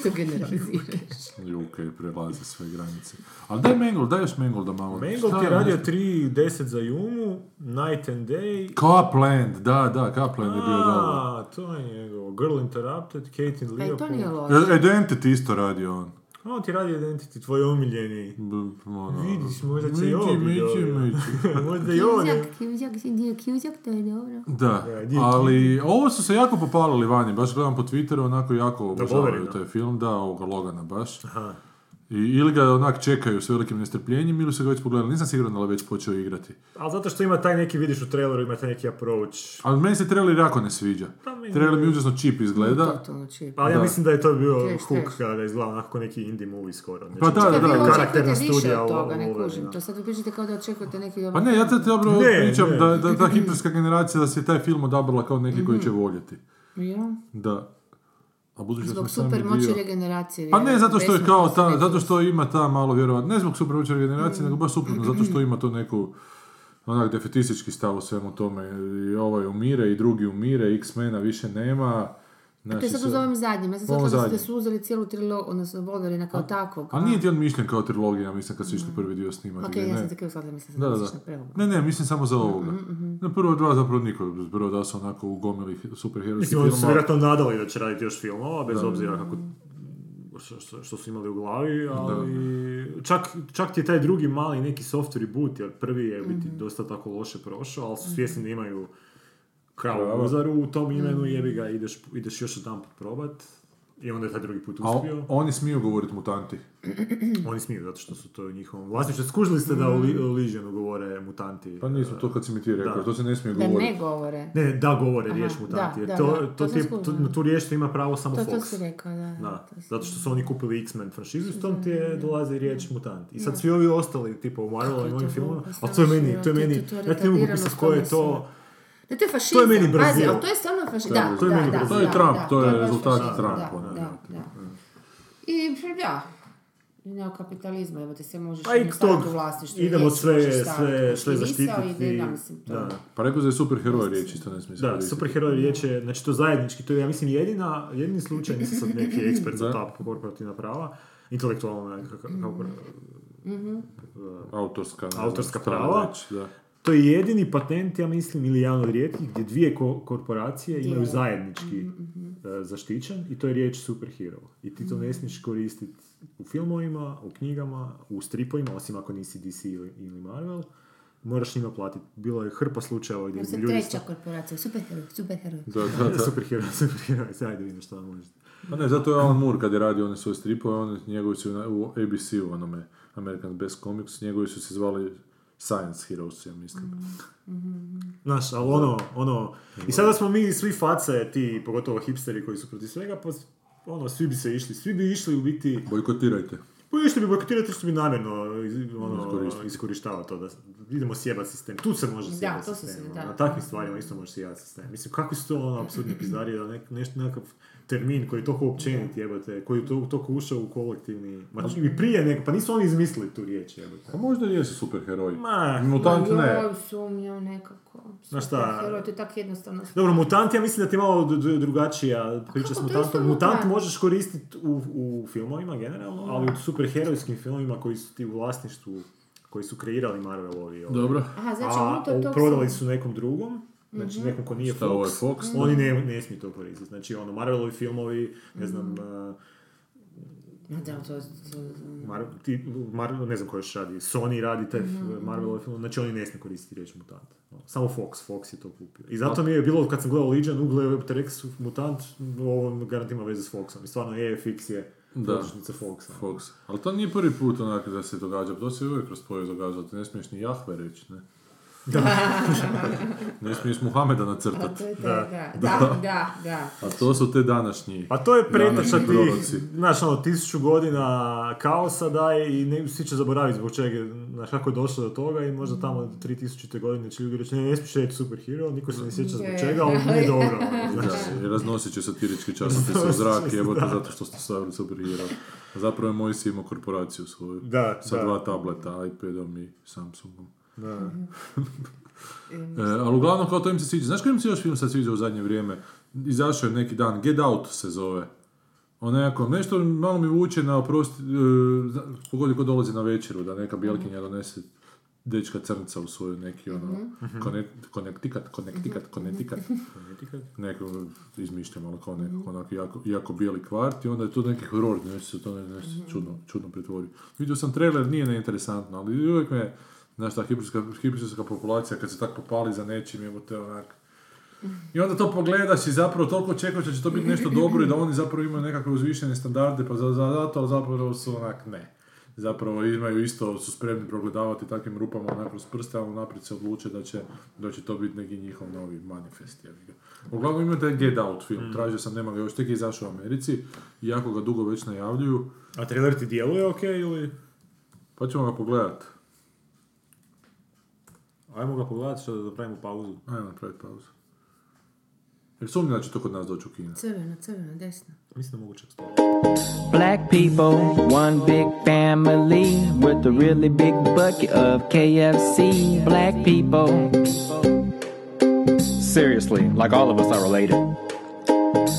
što generaliziraš. UK prelazi sve granice. Ali daj Mangold, daj još Mangold da malo... Mangold Šta je radio nešto? 3.10 za Jumu, Night and Day, Copland, da, da, Copland je bio dobro. A, to je njegovo. Girl Interrupted, Kate and Pa i to nije Leopold. loše. E, Identity isto radio on. A on ti radi Identity, tvoj omiljeni. B- ono, Vidiš, možda će i ovo biti dobro. Možda i ovo ne. Kjuzak, Kjuzak, si dio Kjuzak, to je dobro. Da, Da, ali ovo su se jako popalili vani, baš gledam po Twitteru, onako jako obožavaju taj film, da, ovoga Logana baš. Aha. I, ili ga onak čekaju s velikim nestrpljenjem ili su ga već pogledali, nisam siguran da li je već počeo igrati. Ali zato što ima taj neki, vidiš u traileru, ima taj neki approach. Ali meni se trailer jako ne sviđa. Pa meni- Trailer mi užasno cheap izgleda. Totalno cheap. Ali ja Da. mislim da je to bio Trash, hook kada je izgledao onako neki indie movie skoro. Pa da, da, Da, da, vi da. karakterna očekujete više studija od o- toga, ne kužim. To sad vi pričate kao da očekujete neki Pa ne, ja sad dobro Ne, pričam ne. da, da ta hitlerska generacija da se taj film odabrala kao neki koji će voljeti. Ja. Da. A budući da Zbog sami super moći regeneracije. Pa ne zato što je kao ta, zato što ima ta malo vjerojatno, ne zbog super moći regeneracije, nego baš suprotno, zato što ima to neku onak defetistički stav u svemu tome. I ovaj umire i drugi umire, X-mena više nema. To je Znači, sad uz ovim zadnjim. Ja sam shvatila da zadnjem. su uzeli cijelu trilogiju, odnosno Wolverina kao takvog. A nije ti on mišljen kao trilogija, mislim, kad su išli prvi dio snimati. Ok, ne? ja sam se krivo shvatila, mislim Da, da da, da. Ne, ne, mislim samo za Mhm, ovoga. Na prvo dva zapravo niko, prvo da su onako ugomili superherojskih Mislim, oni su se filmova. vjerojatno nadali da će raditi još filmova, bez obzira kako što, su imali u glavi, ali čak, čak ti je taj drugi mali neki soft reboot, jer prvi je u biti dosta tako loše prošao, ali su svjesni da imaju Prava. uzaru u tom imenu, jebi ga, ideš, ideš još jedan probat. I onda je taj drugi put A uspio. oni smiju govoriti mutanti. Oni smiju, zato što su to u njihovom vlasništvu. Skužili ste da u Legionu govore mutanti. Pa nisu to kad si mi ti rekao, Da. to se ne smije Da govoriti. ne govore. Ne, da govore Aha, riječ da, mutanti. da, to, da, to, to ti, to- skužila. na tu riječ ima pravo samo To, Fox. to si rekao, da. Da, to si- zato što su oni kupili X-Men franšizu, s tom ti je dolazi riječ mutant. I sad svi ovi ostali, tipa u Marvelu i je ovim to filmovima, glupo, ali to je meni, strašno, to je to- meni, to- to ja ti ne mogu pisati koje je to, Ne, to je fašizam. To je meni Pazi, Brazil. ali to je stvarno fašizam. Da, to je da, meni da, Brazil. To je da, Trump, da, to je rezultat Trumpa, Da, da, da. I da, i neokapitalizma, evo ti se možeš Pa i tog, u vlasništvu. idemo riječ sve, sve, sve zaštititi. ide, ja mislim, to. Da. Pa rekao da je superheroj riječ, isto ne se Da, superheroj riječ je, znači to zajednički, to je ja mislim jedina, jedini slučaj, nisam sad neki ekspert za Da. ta korporativna prava, intelektualna, kako, kako, Autorska, ne znam Autorska šta prava. reći, da. To je jedini patent, ja mislim, ili jedan od rijetkih gdje dvije ko- korporacije imaju zajednički e, zaštićen i to je riječ superhero. I ti to ne smiješ koristiti u filmovima, u knjigama, u stripovima, osim ako nisi DC ili, ili Marvel. Moraš njima platiti. Bilo je hrpa slučajeva gdje ljudi... treća korporacija, superheroj, superheroj. Da, da, da. superhero, superhero, ajde vidim što vam možete. Pa ne, zato je Alan Moore kad je radio one svoje stripove, oni, njegovi su na- u ABC-u, onome American Best Comics, njegovi su se zvali Science Heroes, ja mislim. Znaš, ali ono, ono... I sada smo mi svi face, ti, pogotovo hipsteri koji su protiv svega, pa ono, svi bi se išli, svi bi išli u biti... Bojkotirajte. Pa išli bi bojkotirati što bi namjerno ono, iskorištava to da idemo sjebati sistem. Tu se može Da, sjebati to se sistem. se- ono, da. Na takvim stvarima isto može sjebati sistem. Mislim, kakvi su to ono apsurdni pizdarije da nek, nešto, nekakav termin koji je toliko općenit jebate, koji je to, toliko ušao u kolektivni... Ma i prije nek, pa nisu oni izmislili tu riječ jebate. Pa možda i jesu superheroji. Ma, Mutant ne. joj, sumnjam nekako. Znaš šta? Superheroj, to je tako jednostavno. Dobro, mutant, ja mislim da ti je malo d- d- drugačija priča kako s to mutantom. Mutant mutant? možeš koristiti u, u filmovima generalno, ali u superherojskim filmovima koji su ti u vlasništvu, koji su kreirali Marvelovi. ovi. Dobro. Aha, znači A unutar o- tog prodali su nekom drugom, znači nekom ko nije Šta, Fox, Fox? oni ne, ne smiju to koristiti. Znači, ono, Marvelovi filmovi, ne znam, uh, Ma da, to, to, Mar, ti, Mar, ne znam ko još radi, Sony radi te Marvelove filmove, znači oni ne smiju koristiti riječ mutant. No, Samo Fox, Fox je to kupio. I zato mi je bilo, kad sam gledao Legion, ugledao T-Rex mutant, ovo garant ima veze s Foxom. I stvarno EFX je Da. podružnica Foxa. Fox. Ali to nije prvi put onak da se događa, to se uvijek kroz povijest događa, ti ne smiješ ni Jahve reći, ne? ne smiješ Muhameda nacrtati. te, da, da, da, da. A to su te današnji. Pa to je proroci. tih, znaš, ono, tisuću godina kaosa daje i ne, svi će zaboraviti zbog čega, znaš, kako je došlo do toga i možda tamo do 3000. godine će ljudi reći, ne, ne smiješ reći superhero, niko se ne sjeća zbog čega, ali nije dobro. Da, i raznosit će satirički časopis u zrak, jebote, zato što ste stavili superhero. Zapravo je Mojsi imao korporaciju svoju. Da, sa da. dva tableta, iPadom i Samsungom. Da. E, ali uglavnom kao to im se sviđa. Znaš koji im se još film sad sviđa u zadnje vrijeme? Izašao je neki dan, Get Out se zove. Onako, nešto malo mi vuče na oprosti, e, zna- pogodi ko dolazi na večeru, da neka bjelkinja donese dečka crnca u svoju neki ono, konek, konektikat, konektikat, konektikat, neko izmišljam, ali kao nekako onako jako, jako bijeli kvart i onda je to neki horor, nešto se to ne, nešto čudno, čudno pretvori. Vidio sam trailer, nije neinteresantno, ali uvijek me, znaš, ta hipsterska, populacija kad se tak popali za nečim, evo te onak, i onda to pogledaš i zapravo toliko čekaš da će to biti nešto dobro i da oni zapravo imaju nekakve uzvišene standarde, pa za, za, zato, ali zapravo su onak ne. Zapravo imaju isto, su spremni progledavati takvim rupama onak kroz prste, ali naprijed se odluče da će, da će to biti neki njihov novi manifest. Uglavnom ima taj Get Out film, tražio sam, nema ga još, tek je izašao u Americi, i jako ga dugo već najavljuju, A trailer ti djeluje ok ili... pa ćemo ga pogledat. Ajmo ga pogledati što da napravimo pauzu. Ajmo napraviti pauzu. Jer sumnjam da će to kod nas doći u kino. Crveno, crveno, desno. Mislim da mogu čak spavati. Black people, one big family with a really big bucket of KFC. Black people. Seriously, like all of us are related.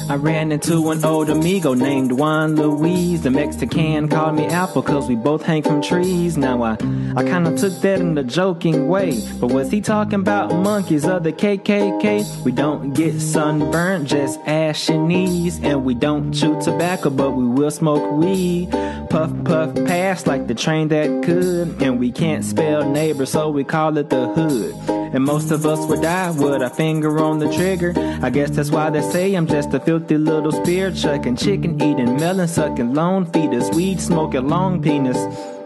I ran into an old amigo named Juan Luis. The Mexican called me Apple cause we both hang from trees. Now I, I kinda took that in a joking way. But was he talking about monkeys or the KKK? We don't get sunburnt, just ashy knees. And we don't chew tobacco, but we will smoke weed. Puff, puff, pass like the train that could. And we can't spell neighbor, so we call it the hood. And most of us would die with a finger on the trigger. I guess that's why they say I'm just a filthy little spear chucking, chicken eating, melon sucking, lone feeders, weed smoking, long penis.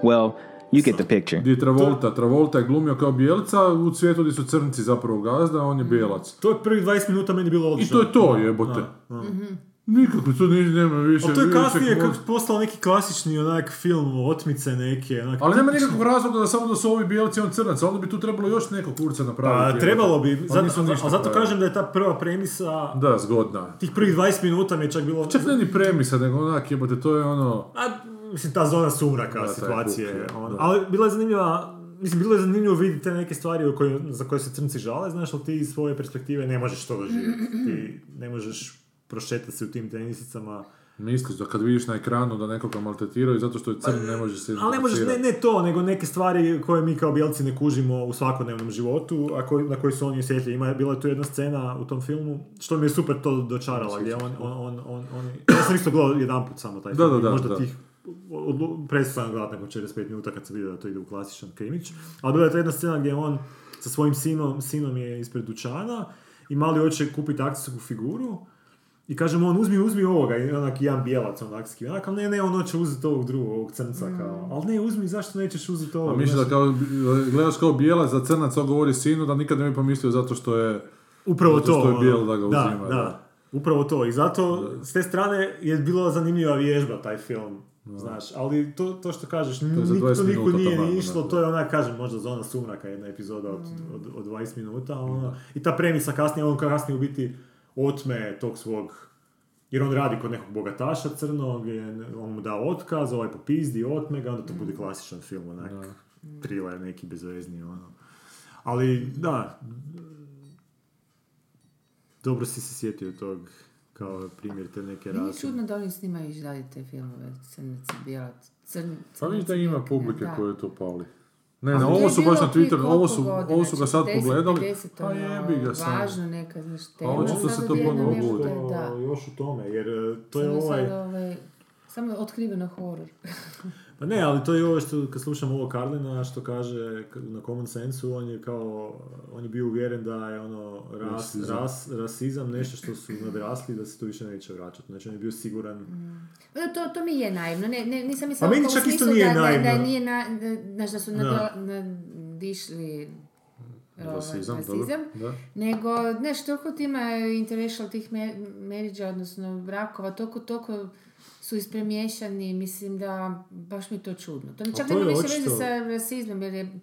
Well, you get the picture. Gdje je Travolta? Travolta je glumio kao bijelca u svijetu gdje su crnci zapravo gazda, a on je bijelac. To je prvi 20 minuta meni bilo I odlično. to je to, jebote. Mhm. Nikako, to ni, nema više. Ali to je kasnije kako postao neki klasični onak film, otmice neke. Onak, Ali nema nikakvog razloga da samo da su ovi bijelci on crnac, onda bi tu trebalo još neko kurca napraviti. Pa, trebalo bi, Ali zato, ali zato kažem da je ta prva premisa, Da, zgodna. tih prvih 20 minuta mi je čak bilo... Čak ne ni premisa, nego onak jebote, to je ono... A, mislim, ta zona sumraka Da, situacije. kuk, ono. da. Ali bila je zanimljiva, mislim, bilo je zanimljivo vidjeti te neke stvari koje, za koje se crnci žale, znaš, ali ti iz svoje perspektive ne možeš to doživjeti. Ti ne možeš prošetati se u tim tenisicama. Misliš da kad vidiš na ekranu da nekoga maltretiraju zato što je crn, ne možeš se Ali ne možeš, ne, ne to, nego neke stvari koje mi kao bijelci ne kužimo u svakodnevnom životu, a koji, na koji su oni osjetljivi. Ima, bila je tu jedna scena u tom filmu, što mi je super to dočarala, gdje on, on, on, on, on, ja sam isto gledao jedan put samo taj Da, film, da, da, možda da. tih odlu- prestao gledati nakon 45 minuta kad sam vidio da to ide u klasičan krimić, ali bila je to jedna scena gdje on sa svojim sinom, sinom je ispred dućana i mali hoće kupiti akcijsku figuru i kaže mu on uzmi, uzmi ovoga, i onak jedan bijelac onak ski, onak, ali ne, ne, on hoće uzeti ovog drugog, ovog crnca kao, ali ne, uzmi, zašto nećeš uzeti ovog? A misliš da kao, gledaš kao bijelac za crnac, to govori sinu da nikad ne bi pomislio zato što je... Upravo zato to. što je ono, bijel da ga da, uzima, da, da. Upravo to. I zato, s te strane, je bila zanimljiva vježba taj film. Znaš, ali to, to što kažeš, za niko, 20 to niko minuta nije ni da, išlo, da. to je onak, kažem, možda zona sumraka, jedna epizoda od, od, od 20 minuta, ono, i ta premisa kasnije, on kasnije u biti otme tog svog, jer on radi kod nekog bogataša crnog, on mu da otkaz, ovaj popizdi, otme ga, onda to bude klasičan film, onak, thriller neki bezvezni, ono. Ali, da, dobro si se sjetio tog kao primjer te neke Nije rase. čudno da oni snimaju i dalje te filmove, crnac i bijelac, crn, Pa vidiš da ima publike da. koje to pali. Ne, ne, je ovo su baš na Twitteru, ovo su, godina, ovo su ga sad 40, pogledali. 50, Pa ono, jebi ga sam. Važno neka, znaš, tema. očito sad se to budi. Da. Još u tome, jer e, to je Samo ovaj... samo je otkriveno horor. Pa ne, ali to je ovo što kad slušam ovo Karlina što kaže na common sensu, on je kao, on je bio uvjeren da je ono ras, Rasizam. ras, rasizam nešto što su nadrasli da se to više neće vraćati. Znači on je bio siguran. E, To, to mi je naivno, ne, ne, nisam mislila Pa meni čak isto nije da, da, da, naivno. nije na, da, da su Da. nadišli ovaj, Rasizam, dobro, rasizam, da. nego, znaš, toliko ti ima interracial tih me, marriage odnosno brakova, toliko, toliko su ispremiješani, mislim da baš mi je to čudno. To mi čak nema više veze sa rasizmom, jer je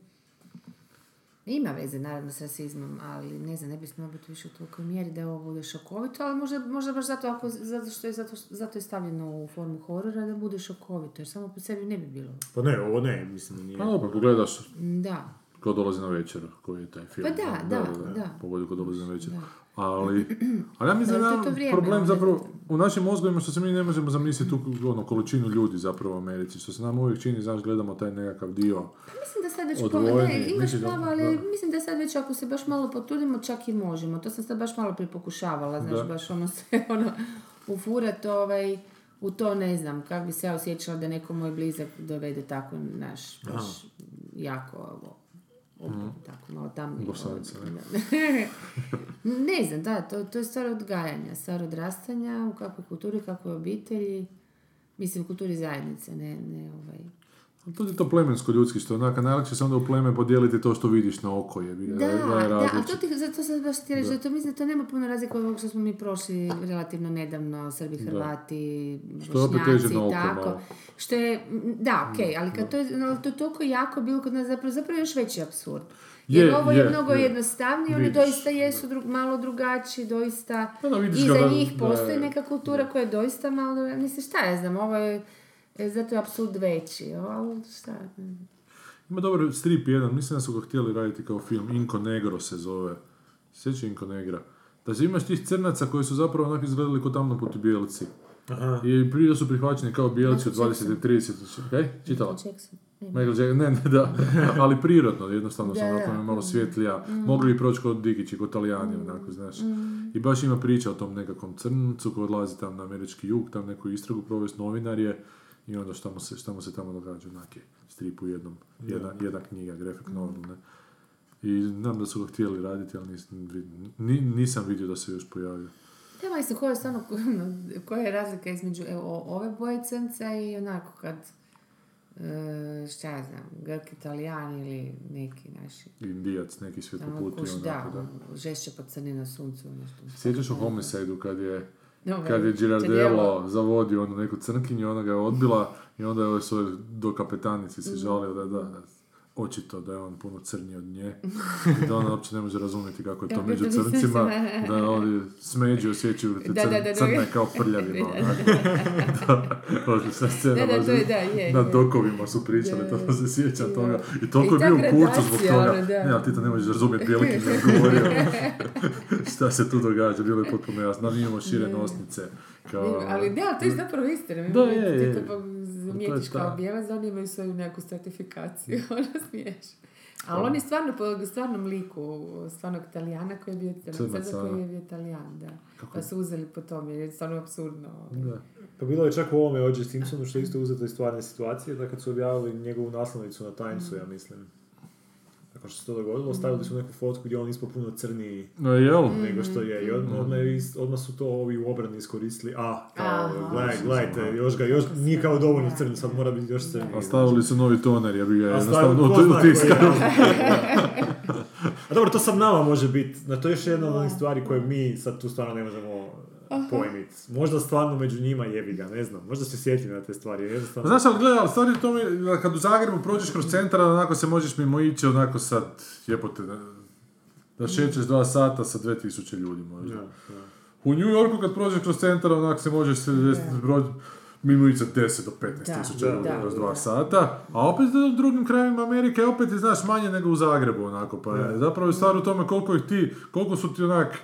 Ima veze naravno s rasizmom, ali ne znam, ne bi smjelo biti više u tolikoj mjeri da ovo bude šokovito, ali možda, možda baš zato, ako, zato što je zato, zato je stavljeno u formu horora da bude šokovito, jer samo po sebi ne bi bilo. Pa ne, ovo ne, mislim, nije. Pa dobro, pogledaš Da, ko dolazi na večer, koji je taj film. Pa da, da, da. Pogodi ko dolazi na večer. Da. Ali, ali ja mislim da je vrijeme, problem onda. zapravo u našim mozgovima što se mi ne možemo zamisliti tu ono, količinu ljudi zapravo u Americi, što se nam uvijek čini, znaš, gledamo taj nekakav dio. Mislim da sad već, Odvojeni, ne, imaš da- pravo, ali da. mislim da sad već ako se baš malo potrudimo, čak i možemo. To sam sad baš malo pripokušavala, znaš, Da. baš ono se, ono, ufurat ovaj, u to ne znam, kako bi se ja osjećala da neko moj blizak dovede tako, naš, baš jako ovo, ovo, tako malo tamnije. Ovo, ne? ne znam, da, to, to je stvar odgajanja, stvar odrastanja, u kakvoj kulturi, kakvoj obitelji, mislim, u kulturi zajednice, ne, ne ovaj, To je to plemensko ljudski što onaka najlakše se onda u pleme podijeliti to što vidiš na oko je. Da, da, a to ti, zato sam baš htjela reći, da to mislim da to nema puno razlike od ovog što smo mi prošli relativno nedavno, Srbi, Hrvati, Što Bošnjaci i tako. malo. Što je, da, okej, ali kad to je, ali to je toliko jako bilo kod nas zapravo, zapravo još veći apsurd. Jer Je, ovo je, je, mnogo je. jednostavnije, oni doista jesu drug, malo drugačiji, doista, Da, da, da- njih da postoji neka kultura koja je doista malo, mislim šta ja znam, ovo je, e, zato je apsurd veći, ali šta, ne. Ima dobar strip jedan, mislim da su ga htjeli raditi kao film, Inko Negro se zove. Sjeća Inko Negra. Da se imaš tih crnaca koji su zapravo onak izgledali kao tamno puti bijelci. Aha. I prije da su prihvaćeni kao bijelci od Michael 20. i 30. Kaj? Čitala? Michael Jackson, ne, ne, da, ali prirodno, jednostavno sam Da, da. malo svjetlija. Mogli bi proći kod Dikići, kod Talijani, onako, znaš. I baš ima priča o tom nekakvom crncu koji odlazi tam na američki jug, tam neku istragu provesti novinar je i onda šta mu se, šta mu se tamo događa, onak je strip u jednom, jedna, jedna knjiga, graphic novel, ne. I znam da su ga htjeli raditi, ali nisam, ni- nisam vidio da se još pojavio. Ja mislim, koja je stvarno, koja je razlika između evo, ove boje crnca i onako kad, e, šta ja znam, Grk, Italijan ili neki naši, Indijac, neki da, onako, da. ono, žešće pa crni na suncu, nešto. Sjećaš u Homicide-u kad je Kad je Girardello zavodio onu neku crnkinju, ona ga je odbila i onda je ovaj svoj do kapetanici se žalio da, da, da, očito da je on puno crniji od nje i da ona uopće ne može razumjeti kako je to među crncima, da. oni smeđu osjećaju te Da, da, da, da. crne kao prljavima. je, na dokovima su pričali, to se sjećam da. toga. I toliko I je bio u kurcu zbog toga. ono. Ne, ali ti to ne možeš razumjeti, Bjelkin je govorio šta se tu događa, bilo je potpuno jasno. Mi imamo šire nosnice. Kao, Ali da, to je zapravo istina. Da, je, je. Je kao bijelac, oni imaju svoju neku certifikaciju, ono smiješ. Ali on je stvarno po stvarnom liku, stvarnog Italijana koji je bio Crnac, koji je bio Italijan, da. Pa su uzeli po tome, jer je stvarno apsurdno. Da. Pa bilo je čak u ovome O.J. Simpsonu što je isto uzeto iz stvarne situacije, da kad su objavili njegovu naslovnicu na Timesu, ja mislim. Nakon što se to dogodilo, stavili su neku fotku gdje on ispod puno crniji No, jel? nego što je. I odmah, odmah, je is- odmah su to ovi u obrani iskoristili. A, kao, Aha. gledaj, gledajte, još ga, još nije kao dovoljno crni, sad mora biti još crniji. A stavili su novi toner, ja bi ga jednostavno utiskao. A dobro, to sad nama može biti, na to je još jedna od onih stvari koje mi sad tu stvarno ne možemo pojmiti. Možda stvarno među njima jebi ga, ne znam. Možda se sjetim na te stvari. Jednostavno... Znaš, ali gledaj, stvari je to mi, da kad u Zagrebu prođeš kroz centar, onako se možeš mimo ići, onako sad, jebote, da, da šećeš dva sata sa 2000 ljudi možda. Da, da. U New Yorku kad prođeš kroz centar, onak se možeš se broj, mimo ići sa 10 do 15 Da, tisuća ljudi da, kroz da. dva sata, a opet u drugim krajevima Amerike opet je, znaš, manje nego u Zagrebu, onako, pa je zapravo je stvar u tome koliko ih ti, koliko su ti onak,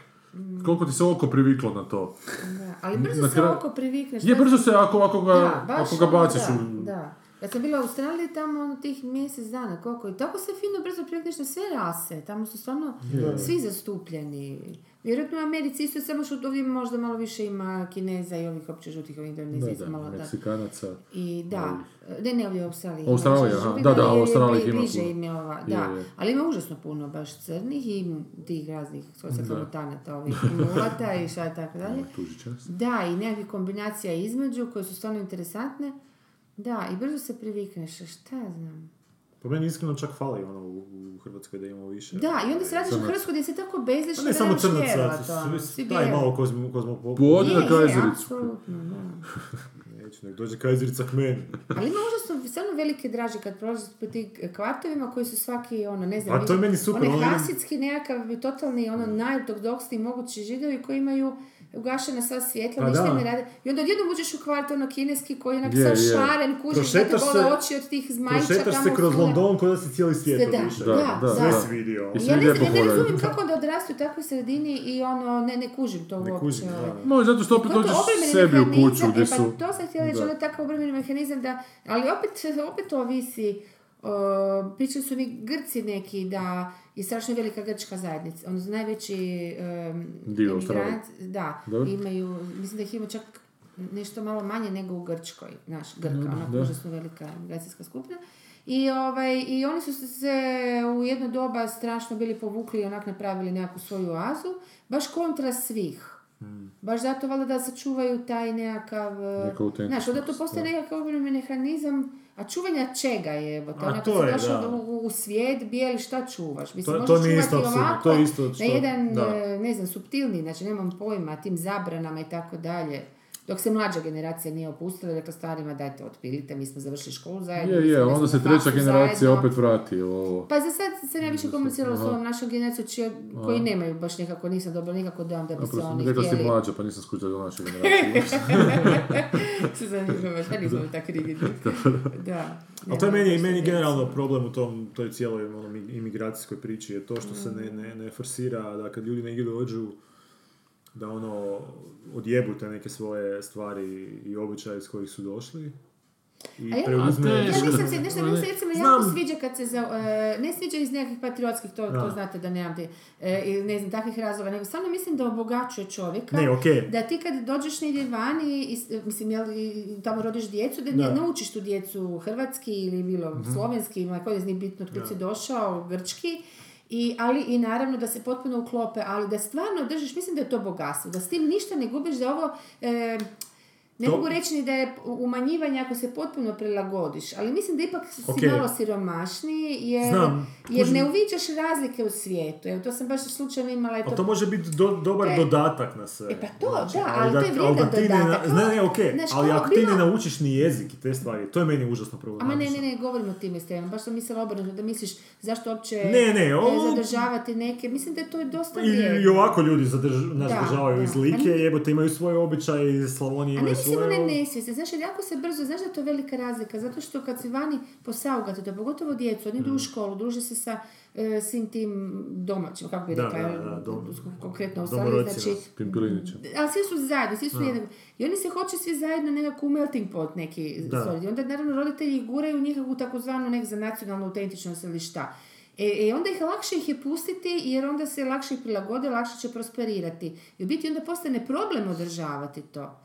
koliko ti se oko priviklo na to. Da, ali brzo se kraju- oko privikneš. Je, brzo se, ako, ako ga, Da, baš ako ga ono, baciš da, u... Da, Ja sam bila u Australiji tamo ono tih mjesec dana, koliko i tako se fino brzo privikneš na sve rase, tamo su stvarno svi zastupljeni. Vjerojatno u Americi isto samo što ovdje možda malo više ima Kineza i ovih opće žutih ovih Da, Indonezijaca, da, malo da. Meksikanaca. I da, ne, ne ovdje u Australiji. Australija, više aha. Da, da, bli- ima bliže im je ova, da. Je, je. Ali ima užasno puno baš crnih i tih raznih svojstva mutanata, ovih mulata i šta tako dalje. Da, i nekakvih kombinacija između koje su stvarno interesantne. Da, i brzo se privikneš, šta ja znam. Po meni iskreno čak fali ono u, u Hrvatskoj da imamo više. Da, i onda se radiš u. Hrvatskoj gdje se tako bezliš Pa ne samo crnaca, to. ono, svi- Svi taj bijeli. malo kozmo, kozmo Podi na Kajzericu. apsolutno, da. reći, nek dođe kajzerica k meni. Ali ima užasno stvarno velike draže kad prolaziš po tim kvartovima koji su svaki, ono, ne znam... A to je meni super, Oni ono hasidski nekakav totalni, ono, najortodoksniji mogući židovi koji imaju ugašena sva svjetla, Pa ništa da. ne rade. I onda odjednom uđeš u kvart, ono, kineski koji je onak Je, sav je. šaren, kužiš, da te bole se- oči od tih zmajića Prošetaš se tamo kroz fule. London kao da si cijeli svijet Da, obišao. da, Da, da. Sve si vidio. I svi ja ne, lijepo znam, ja ne razumijem kako onda odrastu u takvoj sredini i ono, ne, ne kužim to Ne uopće. kužim, da. Možda zato što opet To dođeš sebi u kuću gdje e, pa su... to sam htjela reći, ono je takav obrambeni mehanizam da, ali opet, opet ovisi, o, pričali su mi Grci neki da je strašno velika grčka zajednica, ono najveći um, Dio Australije. da, imaju, mislim da ih ima čak nešto malo manje nego u Grčkoj, naš Grka, onako da. užasno velika migracijska skupina. I, ovaj, I oni su se u jedno doba strašno bili povukli i onak napravili nekakvu svoju oazu, baš kontra svih. Baš zato valjda da sačuvaju taj nekakav... Znaš, onda to postaje nekakav mehanizam, a čuvanja čega je? Evo, A onako to je, došao da. u, u svijet bijeli, šta čuvaš? Mislim, To- možeš to mi je čuvati isto ovako, to je isto na što- jedan, da. e, ne znam, subtilni, znači nemam pojma, tim zabranama i tako dalje. Dok se mlađa generacija nije opustila, rekla starima dajte otpilite, mi smo završili školu zajedno. Je, je, onda se treća generacija zajedno. opet vrati ovo. Pa za sad sam ja više komunicirala s ovom našom generacijom čije, koji nemaju baš nekako, nisam dobila nikako dojam da bi se oni rekla si htjeli... mlađa, pa nisam skućala do naše generacije. se zanima baš, pa nismo tako rigidni. Da. Ali to je meni, meni generalno problem u tom, toj cijeloj ono, mi- imigracijskoj priči je to što se ne, ne, ne forsira da kad ljudi negdje dođu da ono odjebu te neke svoje stvari i običaje s kojih su došli i ja, preuzme... ja nisam se, nešto mi se recimo jako sviđa kad se, za, e, ne sviđa iz nekakvih patriotskih, to, to znate da nemam te, e, ili ne znam, takvih razloga, nego stvarno mislim da obogaćuje čovjeka. Ne, okej. Da ti kad dođeš negdje vani, i, s- mislim, jel, tamo rodiš djecu, da, Da. naučiš tu djecu hrvatski ili bilo Mhm. slovenski, ima koji nije bitno od kud si došao, grčki, i, ali i naravno da se potpuno uklope, ali da stvarno držiš, mislim da je to bogatstvo, da s tim ništa ne gubiš, da ovo... e, ne To- mogu reći ni da je umanjivanje ako se potpuno prilagodiš, ali mislim da ipak si Ok. malo siromašniji jer, Znam, jer ne uviđaš razlike u svijetu. Evo, to sam baš slučajno imala i Ali to... to može biti do, dobar E. dodatak na sve. E pa to, Znači, da, ali to je da- vrijedan da ti ne na- dodatak. Ne, ne, okej, Znaš, ali ako ti ne naučiš ni jezik i te stvari, to je meni užasno Ama problematično. ne, ne, ne, govorim o tim istemama. Baš sam mislila obrnuto da misliš zašto uopće Ne, ne, e, ovo- zadržavati neke. Mislim da je to dosta I, I ovako ljudi zadrž, nas Da, državaju da. iz Like, A jebote imaju svoje običaje, Slavonije A ne imaju mislim svoje... one nesvjesne, znaš, jer jako se brzo, znaš da je to velika razlika, zato što kad si vani posaugate to, pogotovo djecu, oni Mm. idu u školu, druže se sa e, svim tim domaćim, kako bi Da, rekla, da, jel, da, dom- konkretno znači, ali svi su zajedno, svi su jednako. I oni se hoće svi zajedno nekako u melting pot neki stvoriti. Onda naravno roditelji ih guraju njihovu takozvanu nek za nacionalnu autentičnost ili šta. E, e, onda ih lakše ih je pustiti jer onda se lakše ih prilagode, lakše će prosperirati. I u biti onda postane problem održavati to.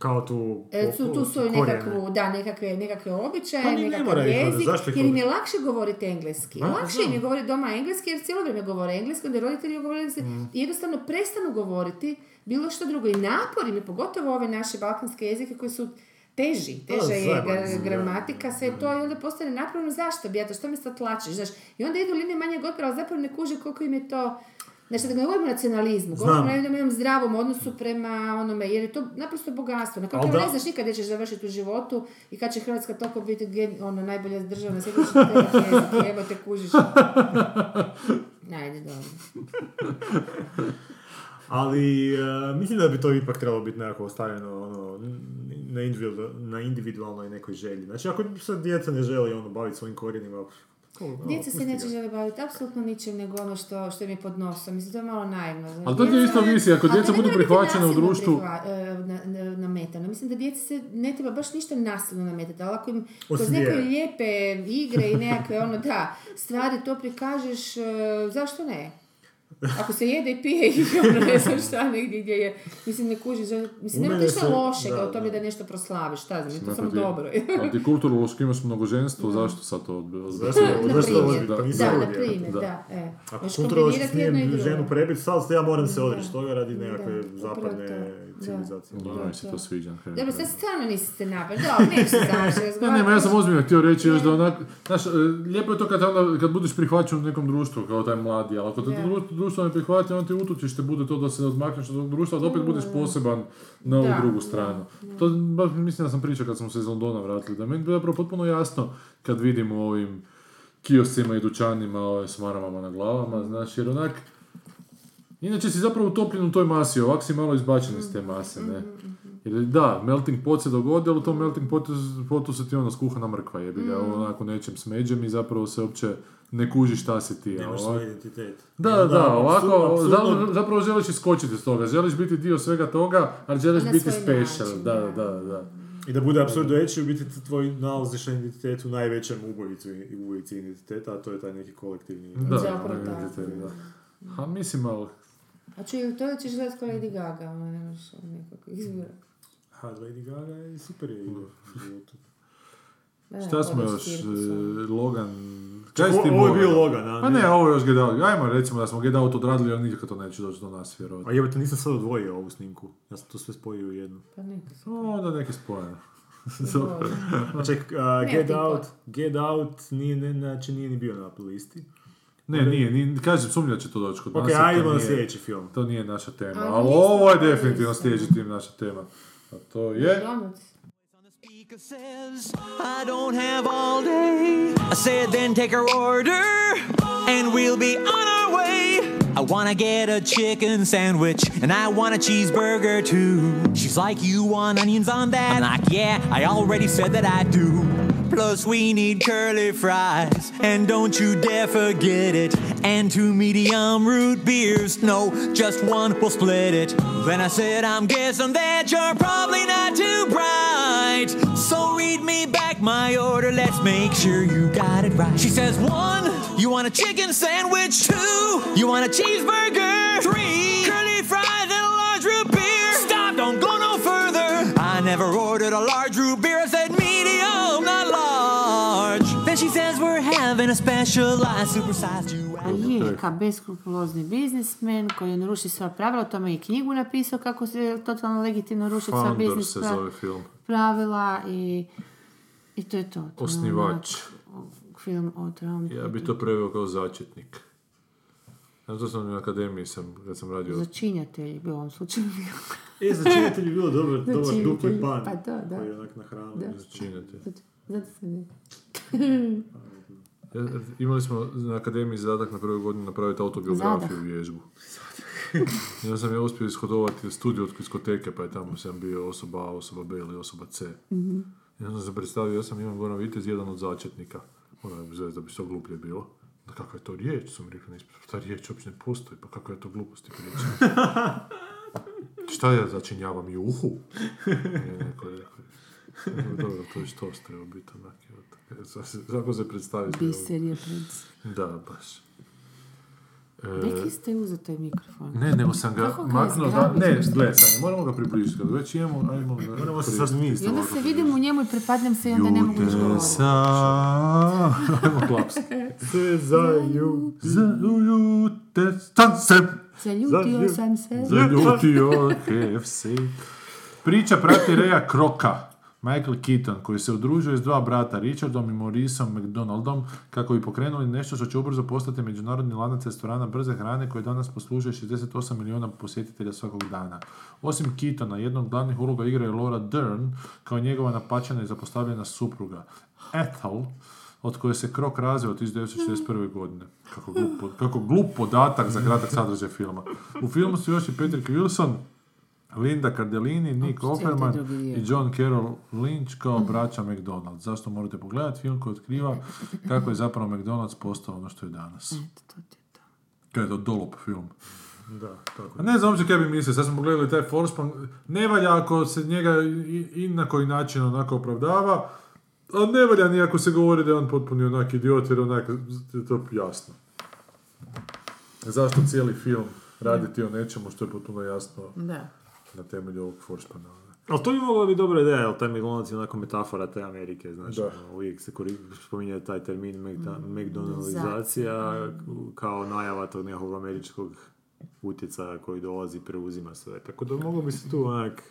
Kao tu... E, su, tu svoju korijene. nekakvu, da, nekakve, nekakve običaje, Pa ne nekakav onda, jezik, zašto jer im je lakše govoriti engleski. A, lakše znam. im je govoriti doma engleski jer cijelo vrijeme govore engleski, onda roditelji govore engleski Mm. i jednostavno prestanu govoriti bilo što drugo. I napor im je, pogotovo ove naše balkanske jezike koji su teži, teža je gra- su, gramatika, sve to i onda postane napravno zašto bi ja to, što mi sad tlačiš, znaš. I onda idu linije manjeg otpora, ali zapravo ne kuže koliko im je to Znači, da ne govorimo o nacionalizmu, govorimo o jednom, jednom zdravom odnosu prema onome, jer je to naprosto bogatstvo. Na da. ne znaš nikad gdje ćeš završiti u životu i kad će Hrvatska toliko biti gen, ono, najbolja država na svijetu, evo te kužiš. Ajde, dobro. Ali e, mislim da bi to ipak trebalo biti nekako ostavljeno ono, na individualnoj nekoj želji. Znači ako se djeca ne želi ono, baviti svojim korijenima, ono, Djeca se neće žele baviti apsolutno ničim nego ono što, što im je pod nosom. Mislim, to je malo naivno. znaš. Ali to ti Djeca- isto visi, ako djeca budu prihvaćena u društvu- prihva- e, na- na- nametano. Mislim da djeci se ne treba baš ništa nasilno nametati, ali ako im kroz neke lijepe igre i nekakve ono, da, stvari to prikažeš, e, zašto ne? Ako se jede i pije i ono, ne znam šta, negdje gdje je, mislim, ne kužiš, mislim, nema ništa se- lošega da, u tome da. da nešto proslaviš, šta znam, je to samo ti- dobro. Ali ti kulturološki imaš mnogoženstvo, zašto sad to odbilo? Zašto? Pa da, nisam na primjer, Da. da, e. Ako kulturološki smijem ženu prebiti, sad ja moram se Da. odreći toga radi nekakve Da, zapadne civilizacije. Da, mi se to sviđa. Dobro, sad stvarno nisi se napad. Dobro, neću se završi Ne, ne, ma ja sam ozbiljno htio reći još da onak, znaš, e, lijepo je to kad, onda, kad budeš prihvaćen u nekom društvu kao taj mladi, ali ako te Da. Društvo, ne prihvati, on ti utočište bude to da se odmakneš od tog društva, da opet budeš poseban na ovu Da, drugu da, stranu. To, baš mislim da sam pričao kad smo se iz Londona vratili, da je meni bilo zapravo potpuno jasno kad vidim u ovim kioscima i dućanima ove s maramama na glavama, znaš, jer onak, Inače si zapravo utopljen u toj masi, ovak si malo izbačen iz te mase, ne? Jer da, melting pot se dogodi, ali u tom melting potu, potu se ti ono skuhana mrkva, jebi ga, onako nečem smeđem i zapravo se uopće ne kuži šta si ti. Nemaš ovak- svoj identitet. Da, da, da, ovako, apsurdno- zapravo, zapravo želiš iskočiti iz toga, želiš biti dio svega toga, ali želiš Na biti special, način, da, da. da, da. I da bude apsurd veći, u biti tvoj nalaziš na identitet u najvećem ubojicu, ubojici identiteta, a to je taj neki kolektivni... Da, Zapravo da, tako, da, da. A mislim, ali, A čuj, to ćeš gledati kao Lady Gaga, ono nemaš nekako izbora. Ha, Lady Gaga je super je igra u životu. Šta smo još, e. Logan... Čak, Kaj tim ovo je bio? Logan, a Pa ne? ne, ovo je još Get Out. Ajmo recimo da smo Get Out odradili, ali nikad to neće doći do nas, vjerovatno. A jebate, nisam sad odvojio ovu snimku. Ja sam to sve spojio u jednu. Pa neka. Onda neki spojeno. Dobro. Ček, Ne, Get Out. Get Out nije, ne, znači nije ni bio na listi. Ne, nije, nije, kažem, sumnja će to doći kod Ok, nas. to ajdemo na nije- sljedeći film. To nije naša tema, Ali ovo je definitivno sljedeći tim naša tema. A to je... Donuts. Says, I don't have all day. I said, then take her order, and we'll be on our way. I wanna get a chicken sandwich, and I want a cheeseburger too. She's like, You want onions on that? I'm like, Yeah, I already said that I do. Plus, we need curly fries, and don't you dare forget it. And two medium root beers, no, just one, we'll split it. Then I said, I'm guessing that you're probably not too bright. So read me back my order, let's make sure you got it right. She says, One, you want a chicken sandwich? Two, you want a cheeseburger? Three, curly fries and a large root beer. Stop, don't go no further. I never ordered a large root beer, having a specialized supersized you. A je, ka beskrupulozni biznismen koji naruši sva pravila, o tome je i knjigu napisao kako se totalno legitimno ruši sva biznis pravila i, i to je to. to je Osnivač. onak Film o Trumpu. Ja bi to preveo kao začetnik. Ja to sam na akademiji sam, kad sam radio... Začinjatelj bi u ovom slučaju bio. E, začinitelj je bilo dobar, dobar dupli pan. pa da, da. Koji je onak na hranu. Da. Začinjatelj. Zato ne... Ja, Imali smo na akademiji zadatak na prvoj godini napraviti autobiografiju Zadah. vježbu. I onda sam ja uspio ishodovati studiju od diskoteke, pa je tamo sam bio osoba A, osoba B ili osoba C. I onda sam se predstavio, ja sam Ivan Goran Vitez, jedan od začetnika. Ono je zvezda da bi što gluplje bilo. Da kakva je to riječ, su mi rekli, "Nisam- ta riječ uopće ne postoji, pa kakva je to gluposti priča. Šta ja začinjavam juhu? Je neko je rekao. Dobro, to je što treba biti onak. Se- Kako se predstaviti? Biser je pred... Da, baš. E, Neki ste uzeo taj mikrofon. ne, nego sam ga maknuo, da, ne, gledaj, sad, moramo ga približiti, kad već imamo, ajmo ga Moramo se sad mi I onda se vidim u njemu i prepadnem se i onda ne mogu niš govoriti. sa... Ajmo klaps. Sve za ju. Zaljute sam se, Zaljutio Zalju- sam se. zaljutio KFC. Priča prati Reja Kroka, Michael Keaton, koji se udružuje s dva brata, Richardom i Mauriceom McDonaldom, kako bi pokrenuli nešto što će ubrzo postati međunarodni lanac restorana brze hrane koji danas poslužuje 68 milijuna posjetitelja svakog dana. Osim Keatona, jednog glavnih uloga igra je Laura Dern, kao njegova napačena i zapostavljena supruga. Ethel, od koje se Krok razveo od 1961. godine. Kako glup, kako glup podatak za kratak sadržaj filma. U filmu su još i Patrick Wilson, Linda Cardellini, Nick Offerman i John Carroll Lynch kao braća McDonald. Zašto morate pogledati film koji otkriva kako je zapravo McDonald's postao ono što je danas. Eto, to ti to. Kaj je to dolop film. Da, tako. A ne znam uopće kaj bi mislio, sad smo pogledali taj Forspan, ne valja ako se njega i, i na koji način onako opravdava, a ne valja ni ako se govori da je on potpuni onak idiot, jer onak je to jasno. Zašto cijeli film raditi o nečemu što je potpuno jasno Da. Na temelju ovog Forspana. Ali to bi mogla biti dobra ideja, jer taj McDonald's je onako metafora te Amerike, znači, Da. ono, uvijek se kori- spominje taj termin McDonaldizacija kao najava tog nekog američkog utjecaja koji dolazi i preuzima sve. Tako da moglo bi se tu onak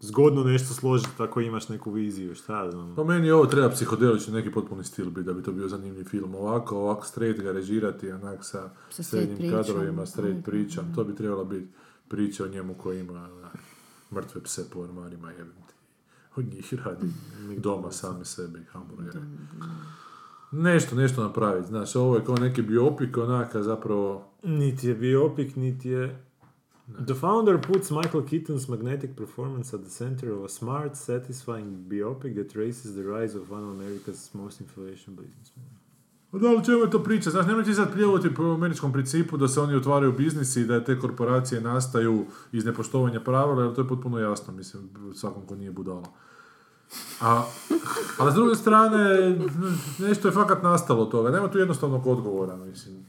zgodno nešto složiti ako imaš neku viziju, šta ja znam. Po meni ovo treba psihodelični neki potpuni stil biti da bi to bio zanimljiv film. Ovako, ovako straight ga režirati, onak sa, Sa srednjim kadrovima, straight pričam. To bi trebala biti priča o njemu koji ima onak, mrtve pse po ormarima jebim ti. Od njih radi doma sami sebi hamburgere. Nešto, nešto napraviti, znaš, ovo je kao neki biopik, onaka zapravo... Niti je biopik, niti je... The founder puts Michael Keaton's magnetic performance at the center of a smart, satisfying biopic that traces the rise of one of America's most influential businessmen. Pa da, ali čemu je to priča? Znaš, nemoj ti sad pljevati po američkom principu da se oni otvaraju biznisi i da te korporacije nastaju iz nepoštovanja pravila, jer to je potpuno jasno, mislim, svakom ko nije budala. A, a s druge strane, nešto je fakat nastalo od toga. Nema tu jednostavnog odgovora, mislim.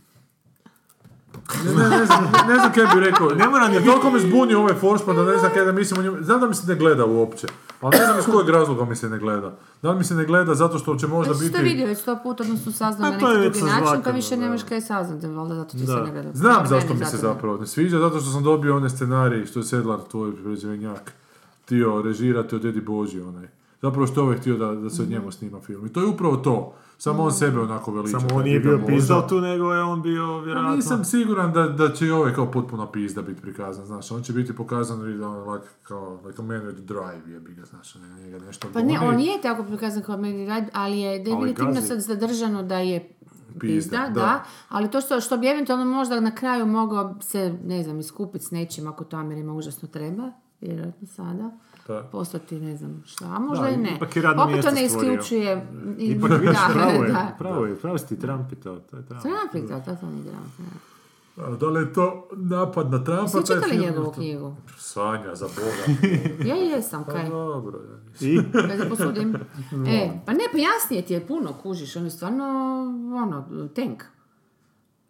Ne, ne, ne, znam, ne znam kaj bi rekao. Ne mora ni Jer toliko me zbunio ovaj Forsman da ne znam kaj da mislim o njemu. Znam da mi se ne gleda uopće. Ali ne znam iz kojeg razloga mi se ne gleda. Da li mi se ne gleda zato što će možda biti... to vidio već sto puta, odnosno saznao A na neki drugi način, pa sazvakano, više nemaš kaj saznati, valjda zato ti se ne gleda. Znam zašto mi se zapravo ne sviđa, zato što sam dobio one scenarij što je Sedlar, tvoj proizvodnjak, htio režirati od Edi Boži, onaj. Zapravo što je ovaj htio da, da se od njemu snima film. I to je upravo to. Samo on sebe onako veliča. Samo on nije bi ga bio možda- pizdal tu, nego je on bio vjerojatno... nisam siguran da, da će i ovaj kao potpuno pizda biti prikazan, znaš, on će biti pokazan i ono, like, kao, like a man with drive, jebi ga, znaš, ne, njega nešto Pa ne, on je tako prikazan kao Mary Ride, ali je definitivno sad zadržano da je Pizda, pizda, da. da. ali to što, što bi eventualno možda na kraju mogao se, ne znam, iskupiti s nečim ako to Amerima užasno treba, vjerojatno sada, Da. poslati ne znam šta, a možda Da, i ne. ipak je radno Opet to mjesto ne isključuje... i- Ipak vidiš, da, pravo je, da. pravo je, pravo si ti Trump i to, to je Trump. Trump, da, to sam igrala. A Da li je to napad na Trumpa? Jesi taj čitali njegovu knjigu? Sanja, za Boga. Ja jesam, Pa kaj? dobro, ja. I? Da te posudim. E, pa ne, pa jasnije ti je puno, kužiš, on je stvarno, ono, tank.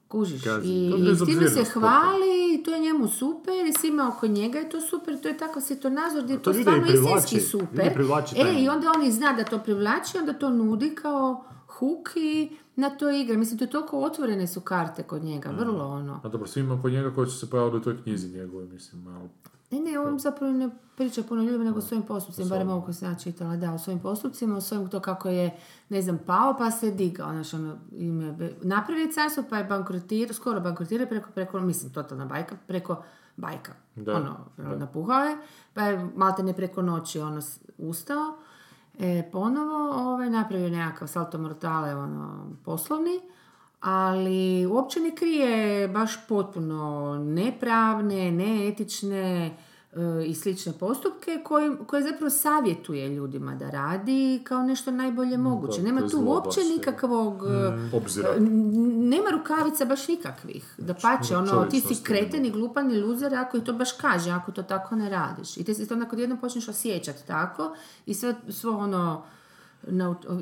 Kužiš. Gazi. I, s time se bezobzirnost hvali, i to je njemu super, i svima oko njega je to super, to je takav svjetonazor gdje je to to stvarno istinski super. E, i onda on i zna da to privlači, onda to nudi kao huk i na to igra. Mislim, to je toliko otvorene su karte kod njega, vrlo ono. A dobro, svima oko njega koji su se pojavili u toj knjizi njegove, mislim, malo. Ne, ne, on zapravo ne priča puno ljudima nego o svojim postupcima, barem ovo sam ja čitala, da, o svojim postupcima, o svojim to kako je, ne znam, pao pa se digao, znaš, ono, ime, napravio carstvo pa je bankrotirao, skoro bankrotirao preko, preko, mislim, totalna bajka, preko bajka, Da, ono, napuhao je, pa je malte ne preko noći, ono, ustao, e, ponovo, ovaj, napravio nekakav salto mortale, ono, poslovni, ali uopće ne krije baš potpuno nepravne, neetične e, i slične postupke koje, koje zapravo savjetuje ljudima da radi kao nešto najbolje moguće. to Nema tu uopće je. nikakvog... e, Obzira. n- Nema rukavica baš nikakvih. Da pače, ono, ti si kreten i glupan i luzer ako i to baš kaže, ako to tako ne radiš. I ti se onda kod jednom počneš osjećati tako i sve, svo ono,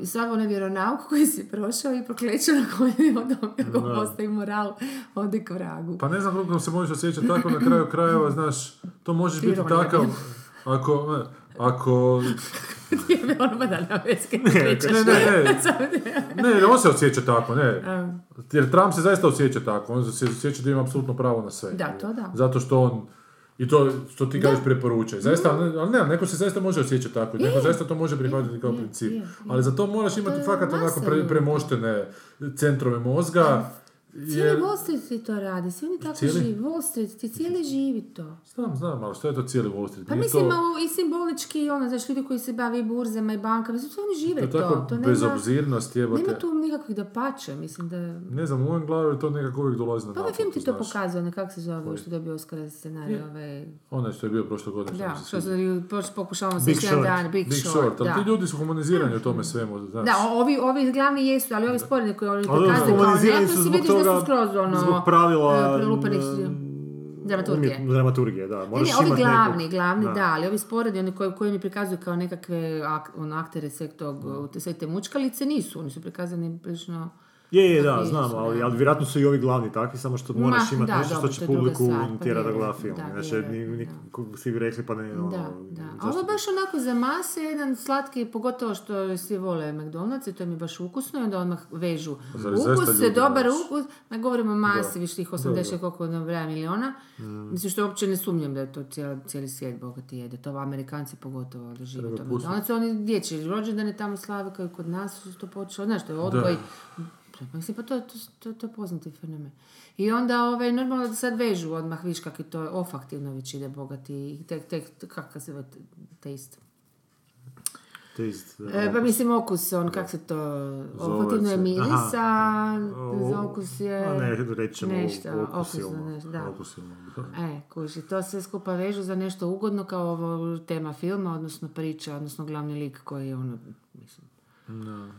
sav onaj vjeronauk koji si prošao i prokleće na koljeni od kako postoji moral ode k vragu. Pa ne znam koliko se možeš osjećati tako na kraju krajeva, znaš, to možeš biti takav, ako, ne, ako, ono badalja veske. ne, ne, ne, ne, on se osjeća tako, ne, jer Trump se zaista osjeća tako, on se osjeća da ima apsolutno pravo na sve. Da, to da. Zato što on, i to što ti kažeš preporučuje. Zaista, ali ne, ali ne, neko se zaista može osjećati tako, neko zaista to može prihvatiti kao princip. je, je. Ali za to moraš imati fakat onako pre, premoštene centrove mozga. Cijeli jer- Wall Street ti to radi, svi oni tako Cijeli? živi. Wall Street ti cijeli živi to. Znam, znam, ali što je to cijeli Wall Street? Pa Nije mislim, to, malo i simbolički, ono, znaš, ljudi koji se bave i burzama i bankama, mislim, to oni žive to je to. tako To nema, bezobzirnost, jebote. nema tu nikakvih da pače, mislim da... Ne znam, u mojem glavi to nekako uvijek dolazi na Pa ovaj film ti to pokazuje, ono, kako se zove, što je dobio Oscar za scenarij, ovaj... Onaj što je bio prošle godine. Da, što se pokušavamo se jedan dan, Big, Big Short, Short, ali da. ti ljudi su humanizirani u tome svemu, znaš. Da, ovi, ovi glavni jesu, ali ovi sporedni koji oni pokazuju kao nekako si zbog da toga, su skroz ono... zbog pravila... e, dramaturgije. umjet- dramaturgije, da. Ne, Moraš ne, ovi glavni, nekog- glavni, da. ali ovi sporedni, oni koji, koji mi prikazuju kao nekakve ak, ono, aktere sveg tog, sve te mučkalice, nisu, oni su prikazani prilično Je, je, da, znam, ali, ali vjerojatno su i ovi glavni takvi, samo što moraš Ma, imati nešto što će publiku stvar, pa tjera da gleda film. da, Znači, ni, vjerojatno, ni, kako svi bi rekli, pa ne, ono, Da, da. A ovo je baš onako za mase, jedan slatki, pogotovo što svi vole McDonald's i to mi je baš ukusno i onda odmah vežu. Ukus je dobar ukus, ne govorimo o masi, više tih Da, 80 da. koliko nabraja miliona. Mislim što uopće ne sumnjam da je to cijeli, cijeli svijet bogati jede. To Amerikanci pogotovo da žive Treba to. McDonald's. Oni dječji rođendane tamo slave kao i kod nas su to počelo. Znaš, to je odgoj. Mislim, pa to, to, to, to je poznati fenomen. I onda ovaj, normalno da sad vežu odmah, viš kak je to ofaktivno već ide bogati i tek, tek, kakav se taste. taste, E, pa mislim okus, on kak se to, olfativno je miris, a za okus je a ne, reći ćemo nešto, okusilno. nešto, da. Okusilno, da. E, kuži, to se skupa vežu za nešto ugodno kao ovo tema filma, odnosno priča, odnosno glavni lik koji je ono, mislim,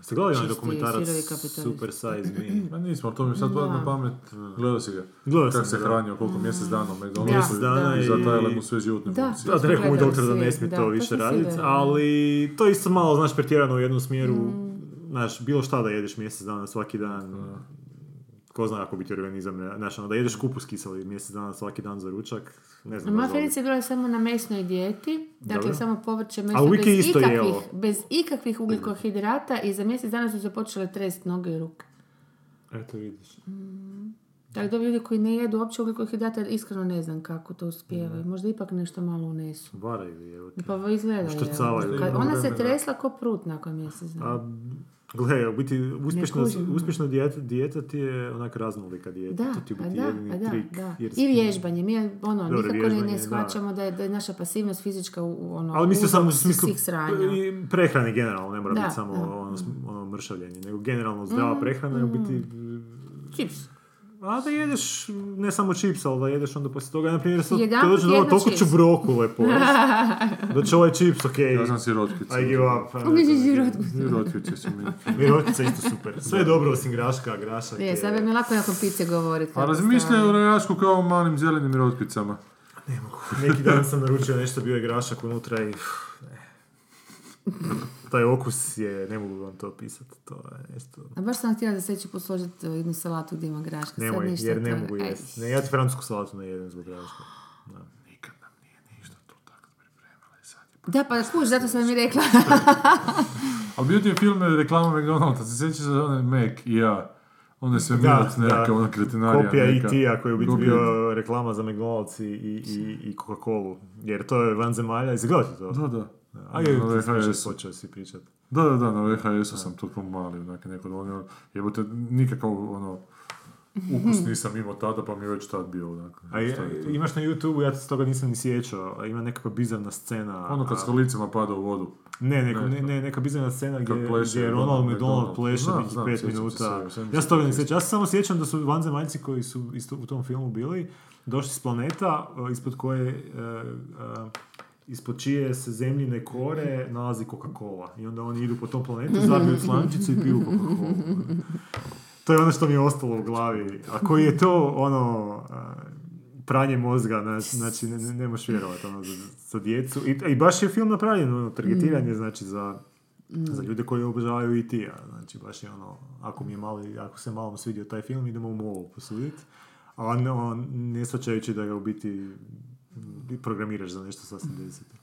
Ste gledali onaj dokumentarac. Super Size Me? Ma nismo, to mi sad pada na pamet, gledao si ga. Gledao Kako se da. hranio, koliko mjesec dana u Da, McDonald'su dana i za i- taj mu sve životne Da. funkcije. Da, rekao mu doktor da ne smije da, to više raditi, ali to je isto malo, znaš, pretjerano u jednom smjeru, Mm. znaš, bilo šta da jedeš mjesec dana svaki dan, ko zna ako bi ti organizam, ne- znaš, ono, da jedeš kupus kiseli mjesec dana svaki dan za ručak, ne znam. Moja je bila samo na mesnoj dijeti, dakle Dobro. samo povrće, meso, A Wiki bez, isto ikakvih, jelo. bez ikakvih ugljikohidrata i za mjesec dana su se počele trest noge i ruke. Eto vidiš. Tako da ljudi koji ne jedu uopće ugljikohidrata, iskreno ne znam kako to uspijevaju. Možda ipak nešto malo unesu. Varaju je. Pa izgleda je. Ona se tresla ko prut nakon mjesec dana. A, gle, u biti, uspješna, uspješna dijeta, dijeta ti je onak raznolika dijeta. Da, to ti pa biti da, jedini pa da, trik. da. jer I vježbanje. Mi ono, Dobro, nikako ne, ne shvaćamo da je, da je naša pasivnost fizička u, ono, Ali mislim samo u smislu prehrane generalno, ne mora Da, biti samo da, ono, sm- ono mršavljenje, nego generalno zdrava prehrana je u biti... Čips. A da jedeš ne samo čips, ali da jedeš onda poslije toga, na primjer, sad to dođe do ovo, jedno toliko ću brokule pojesti. Da će ovaj čips, okej. Ja sam sirotkica. I give up. Sirotkice su mi. Mirotkica isto super. Sve je dobro osim graška, grašak Je, sad bi mi lako nakon pice govoriti. A kako razmišljaju o rajašku kao o malim zelenim rotkvicama. Neki dan sam naručio nešto, bio je grašak unutra i... ne. Taj okus je, ne mogu vam to opisati, to je nešto... A baš sam htjela da se će posložiti jednu salatu gdje ima graška. Sad Nemoj, ništa jer ne toga. mogu jesti. Ne, ja ti francusku salatu ne jedem zbog graška. Da. Nikad nam nije ništa tu tako pripremala i sad je Da, pa kuš, zato sam mi rekla. Ali bio ti je film reklama McDonald'sa, se sjećaš za onaj Mac i ja? Onda je sve Da, Mirac da. neka, ona kretinarija Kopija neka. E.T.-a koji je u biti bio reklama za McDonald's i, i, i, i Coca-Cola. Jer to je van zemalja, izgledati to. Da, da. A je, Na ti VHS. počeo si pričati. Da, da, da, na VHS-u sam toliko mali, onak neko donio, jebote, nikakav, ono, ukus nisam imao tada, pa mi je već tad bio, onak. A je- to? imaš na YouTube, ja se toga nisam ni sjećao, ima nekakva bizarna scena. Ono kad a- s kolicima pada u vodu. Ne, neko, Ne, ne, ne, neka bizarna scena gdje, pleše gdje je Ronald McDonald pleše nekih znam, pet se minuta. mi Ja se se toga ne to sjećam. Ja se samo sjećam da su vanzemaljci koji su isto u tom filmu bili, došli s planeta e, ispod koje, e, e, ispod čije se zemljine kore nalazi Coca-Cola. I onda oni idu po tom planetu, zabiju slančicu i piju Coca-Cola. To je ono što mi je ostalo u glavi. A koji je to, ono, pranje mozga, znači, ne, ne, ne možeš vjerovati, ono, za, za djecu. I, I baš je film napravljen, ono, targetiranje, znači, za, za ljude koji obožavaju i ti, znači, baš je ono, ako mi je mali, ako se malo svidio taj film, idemo u molu posuditi. A ne, on, ne shvaćajući da ga u biti mm, programiraš za nešto sasvim deseto.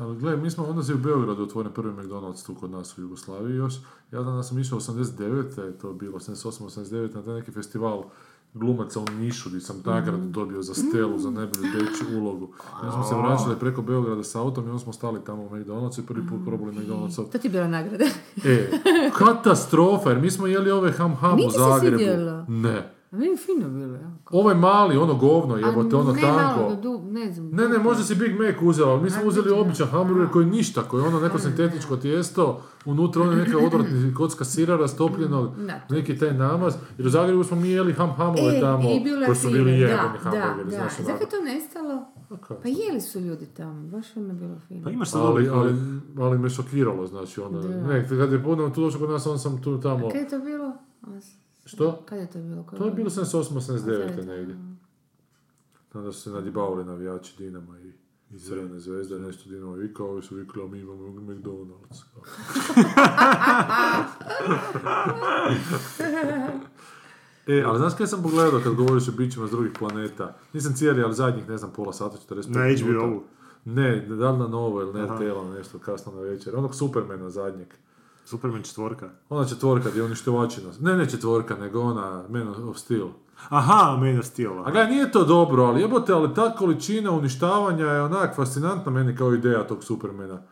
Ali gledaj, mi smo onda se u Beogradu otvoren prvi McDonald's tu kod nas u Jugoslaviji još. Ja da sam išao 89. je to bilo, 88. 89. na taj neki festival glumaca u Nišu gdje sam nagradu dobio za stelu, za najbolju dječju ulogu. I onda smo se vraćali preko Beograda s autom i onda smo stali tamo u McDonald'su i prvi put probali McDonald'sa. To ti je bila nagrada. E, katastrofa, jer mi smo jeli ove ham ham u Nije ti se Zagrebu. Ne. A meni je fino bilo, ja. Ovaj mali, ono govno, jebote, ono ne, tanko. malo, du, ne znam. Ne, ne, možda si Big Mac uzela, ali mi smo A, uzeli običan hamburger koji je ništa, koji je ono neko sintetičko tijesto, unutra ono neka odvratni kocka sira rastopljenog, Da, to- neki taj namaz, jer u Zagrebu smo mi jeli ham hamove E, tamo, i bila koji su bili da, jebeni da, hamburgeri, da. znaš Zakaj to nestalo? Pa jeli su ljudi tamo, baš ono bilo fino. Pa imaš sad Ali, ali, ali me šokiralo, znači ono, Da. ne, kad je ponovno tu došao kod nas, on sam tu tamo, Kad je to bilo? A, s- što? Kad je to bilo? Koje To je bilo 78 89 Sad, negdje. Onda su se nadibavali navijači Dinama i Iz Crvene zvezde nešto Dinamo vikao, ovi su vikali, mi imamo McDonald's. e, ali znaš kaj sam pogledao kad govoriš o bićima s drugih planeta? Nisam cijeli, ali zadnjih, ne znam, pola sata, 45 Na minuta. HBO-u? Ne, da li na Novo ili na. RTL, nešto kasno na večer. Onog Supermana zadnjeg. Superman četvorka. Ona četvorka gdje uništivači nas. Ne, ne četvorka, nego ona Man of Steel. Aha, Man of Steel. aha. A gledaj, nije to dobro, ali jebote, ali ta količina uništavanja je onak fascinantna meni kao ideja tog Supermana.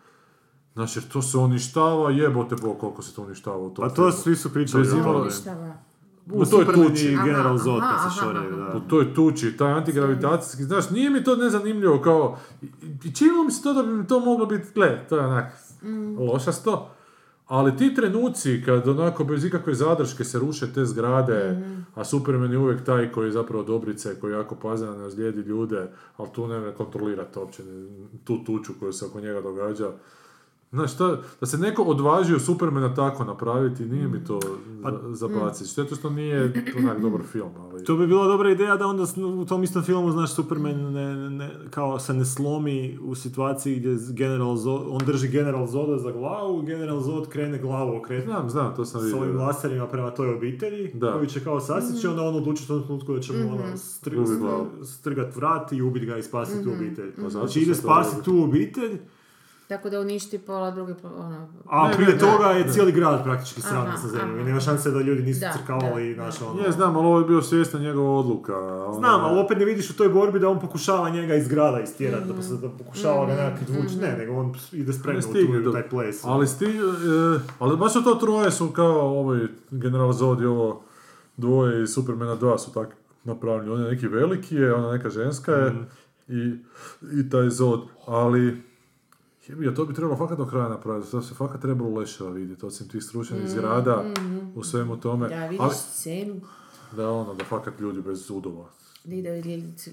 Znači, jer to se uništava, jebote bo koliko se to uništava u tom Pa to filmu. svi su pričali. Bez o imalo-. U toj tuči. i General Zod aha, se šoraju, da. U toj tuči, taj antigravitacijski, znaš, nije mi to nezanimljivo kao, činilo mi se to da bi mi to moglo biti, gle, to je onak lošasto, ali ti trenuci kad onako bez ikakve zadrške se ruše te zgrade, a Superman je uvijek taj koji je zapravo dobrice, koji jako pazi na nas ljude, ali tu ne kontrolirati uopće tu tuču koja se oko njega događa. Znaš, šta, da se neko odvažio Supermana tako napraviti, nije mi to Pa- za- zabaciti. Šteta što nije onak dobar film, ali... To bi bila dobra ideja da onda s- u tom istom filmu, znaš, Superman ne, ne, kao se ne slomi u situaciji gdje General Zod, on drži General Zoda za glavu, General Zod krene glavu okretati Znam, znam, to sam s vidio. ovim da. laserima prema toj obitelji, Da. koji će kao sasjeći, onda on odluči u tom trenutku da će mu ono str- Ubit glavu. strgat vrat i ubit ga i spasiti tu obitelj. Pa Znači ide to spasiti tu obitelj, Tako da uništi pola druge, ono... a prije ne, toga ne, je ne. cijeli grad praktički sravnjen sa zemljom i aha. nema šanse da ljudi nisu Da, crkavali, da, znaš, da. ono... Je, znam, ali ovo je bio svjestan njegova odluka. onda- Znam, ali opet ne vidiš u toj borbi da on pokušava njega iz grada istjerati, da, Mhm. da pokušava ga nekak izvući, ne, nego on ide spremno u, tu, do- u taj ples. Ali, sti, e, ali baš su to troje su kao ovaj general Zod i ovo dvoje iz Supermana 2 su tak napravljeni. On je neki veliki je, ona neka ženska je Mhm. i, i taj Zod. Ali Jebija, to bi trebalo fakat do kraja napraviti, to se fakat trebalo leševa vidjeti, osim tih stručnih zgrada u svemu tome. Da, vidiš ali, scenu, da ono, da fakat ljudi bez zudova. da ide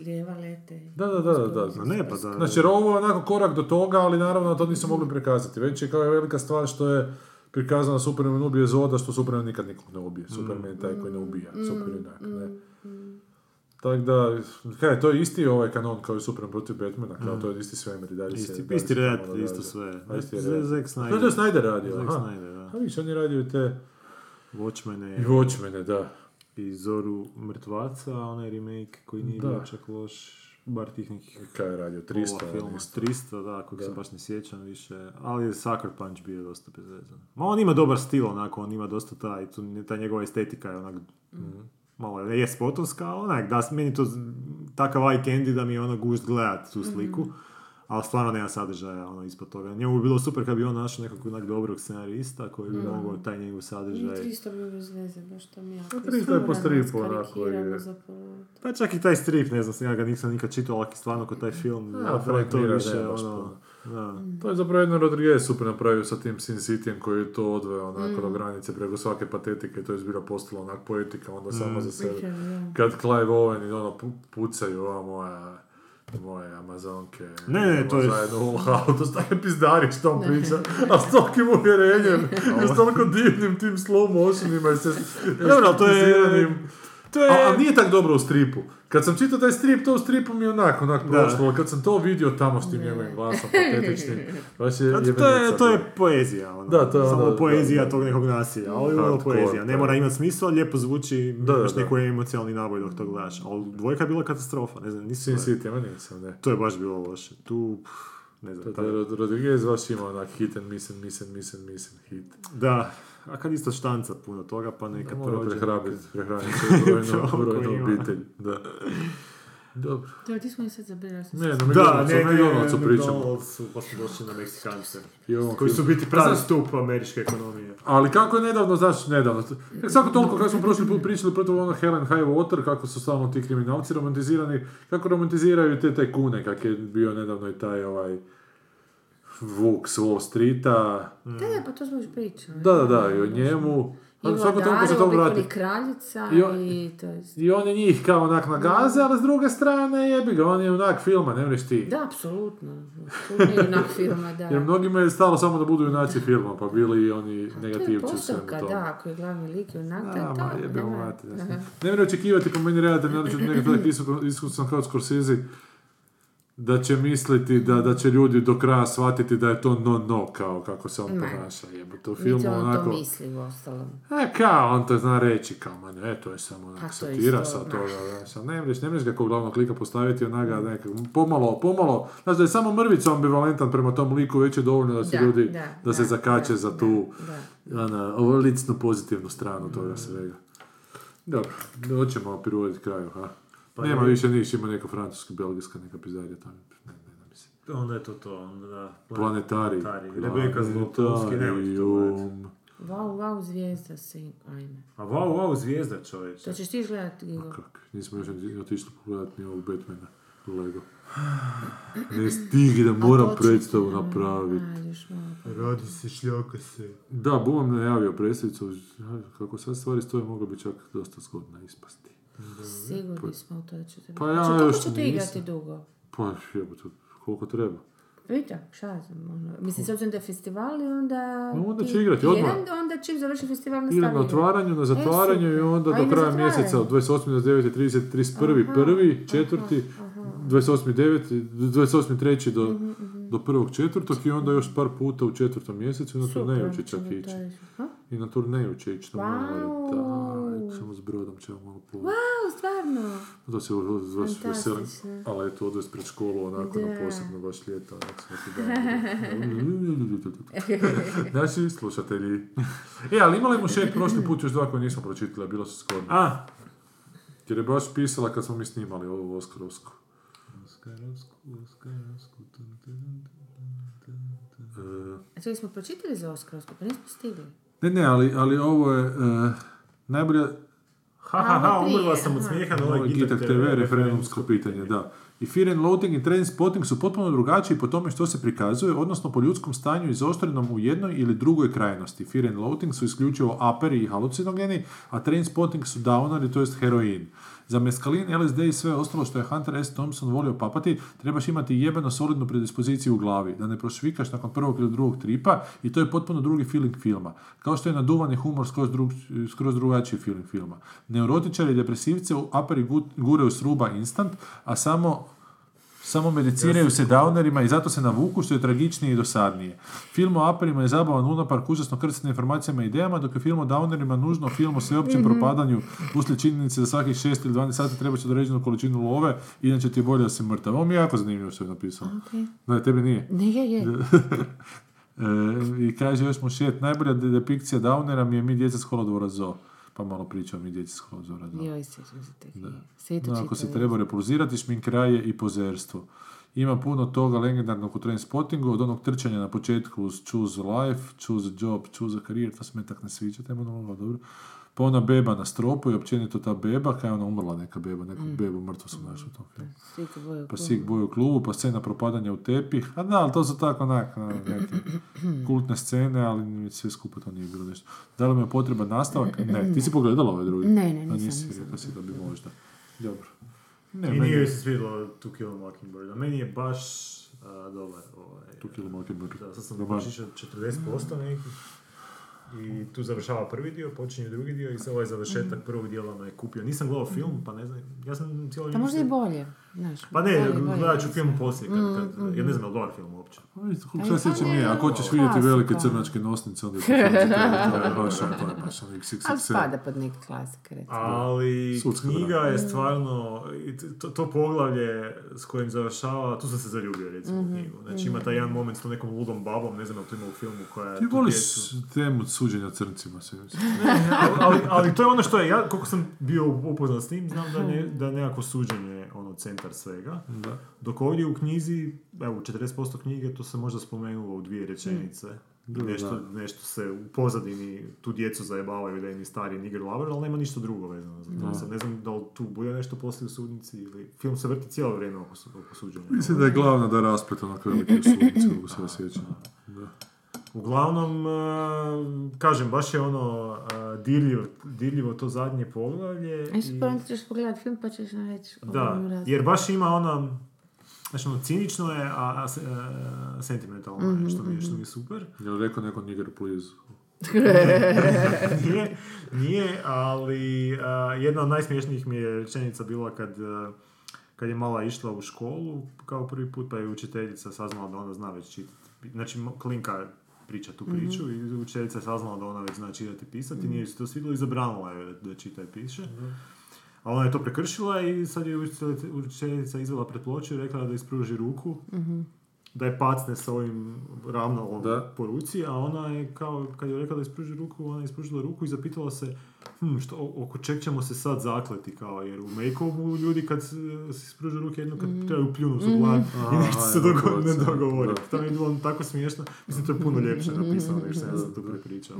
lijeva lete. Da, da, da, da, da. Ma ne, pa da... Znači, jer ovo je onako korak do toga, ali naravno to nisu mogli prikazati. Već je kao je velika stvar što je prikazano Superman ubije Zoda, što Superman nikad nikog ne ubije. Superman je taj koji ne ubija. Super junak, ne. Tako da, kaj, to je isti ovaj kanon kao i Superman protiv Batmana, kao to je isti svemir i dalje se... Isti, dalje isti se red, isto sve. A, isti red. Zack Snyder. To je Snyder radio, Zack aha. Snyder, da. A vidiš, on je radio te... Watchmen I Watchmene, da. i Zoru mrtvaca, onaj remake koji nije Da. bio čak loš, bar tih nekih Kaj je radio, 300 pola je filma, isto. 300, da, kojeg se baš ne sjećam više, ali je Sucker Punch bio dosta bezvezan. Ma on ima dobar stil, onako, on ima dosta taj, ta njegova estetika je onak, malo je, spotovska, ali onak, da, meni to takav eye candy da mi je ono gust gledat tu sliku, ali stvarno nema sadržaja ono ispod toga. Njemu bi bilo super kad bi on našao nekog onak dobrog scenarista koji bi mogao taj njegov sadržaj 300 bi bez veze, baš to mi jako. 300 je po stripu, onako, je. Pa čak i taj strip, ne znam, ja ga nisam nikad čitao, ali stvarno kod taj film, A, da, Frank to Miller više, ono. Da. To je zapravo jedno Rodriguez super napravio sa tim Sin Cityjem koji je to odveo onako do granice preko svake patetike, to je zbilja postalo onak poetika onda sama za sebe. Kad Clive Owen i ono pu- pucaju ova moja moje Amazonke. Ne, ne, to je- Zajedno u auto, staje pizdari što on priča, a s tolikim uvjerenjem, i s toliko divnim tim slow motionima i se Dobro, to je- To je... a, a nije tak dobro u stripu. Kad sam čitao taj strip, to u stripu mi je onak, onak Da. prošlo, ali kad sam to vidio tamo s tim njegovim glasom patetičnim, baš je Zato to je, to je poezija, ono. Da, to je Samo ono- poezija da, tog nekog nasilja, ali je ono Hardcore, poezija. Ne mora imati smisla, lijepo zvuči, Da, da, imaš da. neko emocionalni naboj dok to gledaš. Ali dvojka je bila katastrofa, ne znam, Sin nisam... City, ma nisam, ne. To je baš bilo loše. Tu, pff, ne znam, Rodriguez baš ima onak hit and miss and miss and miss and miss and hit. Da, a kad isto štanca puno toga, pa nekad Mora prođe. prehraniti brojnu, ima. obitelj. Da. Dobro. Da, ti smo mi sad zabirali. Ne, na Da, McDonald'su, ne, o ne, McDonald'su pričamo. McDonald'su, pa smo došli na Meksikance. I Koji su biti pravi Pa stup američke ekonomije. Ali kako je nedavno, znaš, nedavno, kako svako toliko, kako smo prošli put pričali protiv ono Helen High Water, kako su stalno ti kriminalci romantizirani, kako romantiziraju te tajkune, kak je bio nedavno i taj ovaj Vuk s Wall Streeta, Da, da, pa to smo još pričali. da, da, da, i o njemu, I ali svako toliko se to vrati. kraljica I on- i to je... I on je njih kao onak nagaze, ali s druge strane jebi ga, on je onak filma, ne mreš ti. Da, apsolutno. Onak filma, da. Jer mnogima je stalo samo da budu junaci filma, pa bili i oni je negativci u svemu tome. da, ako je glavni lik onak, to je Da, to. ma nema- da. Aha. Ne mora očekivati po meni redatelj, naročito nekako tak iskusan kao Scorsese, da će misliti da, da će ljudi do kraja shvatiti da je to no-no, kao kako se on Ne. ponaša. Jebote, u filmu on onako... to misli u ostalom. E, kao, on to zna reći, kao, ma ne, to je samo onak Pa to satira sa toga, da, sad ne mreš, ne mreš ga kao glavnog lika postaviti onaga nekak, pomalo, pomalo, znaš da je samo mrvicu ambivalentan prema tom liku, već je dovoljno da se Da, ljudi, da, da, se zakače da, za tu, da. ona, ovo licnu pozitivnu stranu toga svega. Dobro, hoćemo privoditi kraju, ha? Pa Nema je. više niš, ima neka francuska, belgijska, neka pizdarija tamo. Ne, ne, ne, mislim. Onda je to to, onda da. Planetari. Rebeka Zlotovski, nemojte to gledati. Wow, wow, zvijezda si, ajme. A wow, wow, zvijezda čovječe. To ćeš ti gledati, Gigo. Kak, nismo još ni otišli pogledati ni ovog Batmana, Lego. Ne stigi da moram predstavu napraviti. Ajde, još malo. Radi se, šljaka se. Da, Bumam najavio predstavicu, kako sad stvari stoje, moglo bi čak dosta zgodna ispasti. Sigurni smo u to da ćete... Pa ja Znači, još ćete igrati dugo? Pa jebote, koliko treba. Vidite, šta znam, ono, mislim, s obzirom da je festival i onda... No, onda će igrati odmah. Jedan, onda čim završi festival nastavi Idem na otvaranju, na zatvaranju i onda E, i do na kraja zatvaranju. mjeseca od 28. do 9. 30. 31. prvi, četvrti, 28. 9. 28. treći do, Mhm, do prvog četvrtog i onda još par puta u četvrtom mjesecu i na turneju će čak ići. I na turneju će ići na. Wow. Da, samo s brodom ćemo malo po... Wow, stvarno! Da se baš veselim. Fantastično. Ali eto, odvesti pred školu onako na posebno baš ljeto. Onak svaki dan. Naši slušatelji. E, ali imali mu šet prošli put još dva koje nismo pročitali, a bilo su skorno. A, Jer je baš pisala kad smo mi snimali ovo Oskarovsko. E, A čekaj, smo pročitali za Oskarovsko, pa nismo stigli. Ne, ne, ali, ali ovo je e, najbolja ha, ha, ha, umrla sam od smijeha na ovaj Gitak TV, referendumsko pitanje, da. I Fear and Loathing i Train Spotting su potpuno drugačiji po tome što se prikazuje, odnosno po ljudskom stanju izoštrenom u jednoj ili drugoj krajnosti. Fear and Loathing su isključivo aperi i halucinogeni, a Train Spotting su downeri, to jest heroin. Za meskalin, LSD i sve ostalo što je Hunter S. Thompson volio papati, trebaš imati jebeno solidnu predispoziciju u glavi, da ne prošvikaš nakon prvog ili drugog tripa i to je potpuno drugi feeling filma. Kao što je naduvani humor skroz, skroz drugačiji feeling filma. Neurotičari i depresivce u aperi gu- guraju s ruba instant, a samo samo mediciraju se downerima i zato se navuku što je tragičnije i dosadnije. Film o aperima je zabavan lunapark užasno krcne informacijama i idejama, dok je film o downerima nužno film o sveopćem propadanju uslijed činjenice da svakih 6 ili 12 sati treba će određenu količinu love, inače ti je bolje da si mrtav. Ovo mi je jako zanimljivo što je napisano. Da, tebi nije. Ne, je, je. E, I kaže još mu šet, najbolja de- depikcija downera mi je mi djeca s kolodvora zoo. Pa malo pričam mi djeca s kolodvora zoo. Joj, sjećam se te knjige. Da, ako se treba repulzirati, šminkraje i pozerstvo. Ima puno toga legendarnog u Trainspottingu, od onog trčanja na početku uz Choose Life, Choose Job, Choose a Career, to se me tak ne sviđa, monolog, dobro. Pa ona beba na stropu i općenito ta beba, kada je ona umrla neka beba, neku bebu mrtvu su našli u tom filmu. Pa sik boju u klubu, pa scena propadanja u tepih. A da, ali to su tako onak, ono, neke kultne scene, ali sve skupa to nije bilo nešto. Da li mi je potreban nastavak? Ne. Ti si pogledala ovaj drugi? Ne, ne, A nisam, nisi, nisam. rekla si da bi možda. Dobro. Ne, I meni nije se svidjelo To Kill a Mockingbird. A meni je baš a, dobar. Ovaj, Tu Kill a Mockingbird. Da, sad sam Roman. baš išao 40% neki. I tu završava prvi dio, počinje drugi dio i sad ovaj završetak prvog dijela me je kupio. Nisam gledao film, pa ne znam, ja sam cijelo Pa možda i se- bolje, znaš. Pa ne, gledat ću film poslije, kad, kad, Mm, ja ne znam je li dobar film uopće. Koliko sad sjećam nije, ako hoćeš vidjeti Klasika. velike crnačke nosnice, onda je to film tebe, to je baš on, to je baš on Ali XXXL. spada pod neke klasike, recimo. Ali Sudska knjiga je stvarno, i t- to, to poglavlje s kojim završava, tu sam se zaljubio recimo Mhm, u knjigu. Znači ima taj jedan moment s tom nekom ludom babom, ne znam to ima u filmu koja Ti tu voliš temu suđenja crncima, se ali, ali, ali to je ono što je, ja koliko sam bio upoznat s tim, znam da, ne, da je nekako suđenje ono centar svega. Da. Dok ovdje u knjizi, evo u 40% knjige to se možda spomenulo u dvije rečenice. Da, nešto, da. nešto se u pozadini tu djecu zajebavaju da im je stari nigger lover, ali nema ništa drugo vezano za to. Sad ne znam da li tu bude nešto poslije u sudnici ili film se vrti cijelo vrijeme oko, oko suđenja. Mislim da je glavna da je veliki u sudnici, kako se ja sjećam. Da. Uglavnom, e, kažem, baš je ono e, dirljivo, dirljivo to zadnje poglavlje. E, i- super, ćeš pogledat film pa ćeš nam reći Da, jer baš ima ono, znači ono, cinično je, a, a e, sentimentalno je, što mi, je- što mi je super. Je li rekao neko nigger please? nije, nije, ali a, jedna od najsmješnijih mi je rečenica bila kad, a, kad je mala išla u školu, kao prvi put, pa je učiteljica saznala da ona zna već čitati. Znači, Klinka priča tu priču i učiteljica je saznala da ona već zna čitati i pisati, nije joj se to svidjelo i zabranila je da, čita i piše. A ona je to prekršila i sad je učiteljica, učiteljica izvela pred ploču i rekla da ispruži ruku, da je pacne s ovim ravno Da. po ruci, a ona je kao, kad je rekla da ispruži ruku, ona je ispružila ruku i zapitala se hm, što, oko čeg ćemo se sad zakleti, kao, jer u make ljudi kad se ispruže ruke jedno kad trebaju pljunu su glad i nešto se dogo- ne dogovoriti. Da. To mi je bilo tako smiješno, mislim to je puno ljepše napisano nego što ja sam tu prepričao.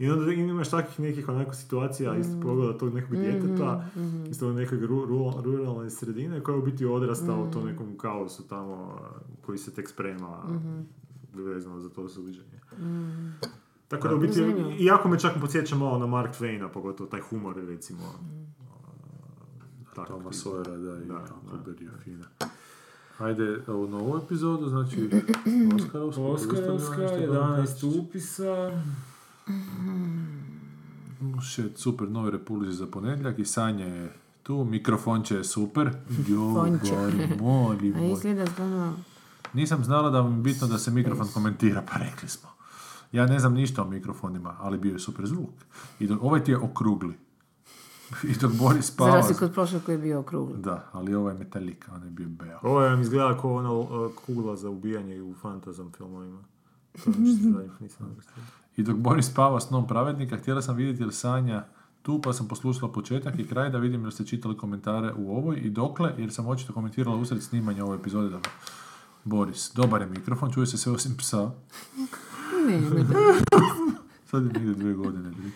I onda imaš takvih nekih onako situacija, isto pogleda tog nekog djeteta, isto od nekog ru- ru- ruralne sredine koja je u biti odrasta u tom nekom kaosu tamo koji se tek sprema vezano za to suđenje. Tako da u biti, iako me čak podsjeća malo na Mark Twaina, pogotovo taj humor recimo. Tako, Toma Sawyera, da, i Da, je fina. Ajde, ovu novu epizodu, znači Oskarovsku. Oskarovska, 11 upisa. Shit, super, novi repulzi za ponedjeljak i Sanja je tu, mikrofonče je super. Jo, gori, moli, A moli. izgleda stvarno... Nisam znala da vam je bitno da se mikrofon komentira, pa rekli smo. Ja ne znam ništa o mikrofonima, ali bio je super zvuk. I dok, ovaj ti je okrugli. I dok Boris Za spava... razliku od prošlog koji je bio okrugli. Da, ali ovaj je metalika, on je bio beo. Ovo je izgleda kao ona uh, kugla za ubijanje u fantazam filmovima. To nisam. I dok Boris spava snom pravednika, htjela sam vidjeti jel Sanja tu, pa sam poslušala početak i kraj da vidim jel ste čitali komentare u ovoj i dokle, jer sam očito komentirala usred snimanja ove epizode. Da... Boris, dobar je mikrofon, čuje se sve osim psa. Ne, ne, Sad je negdje dvije godine. tri.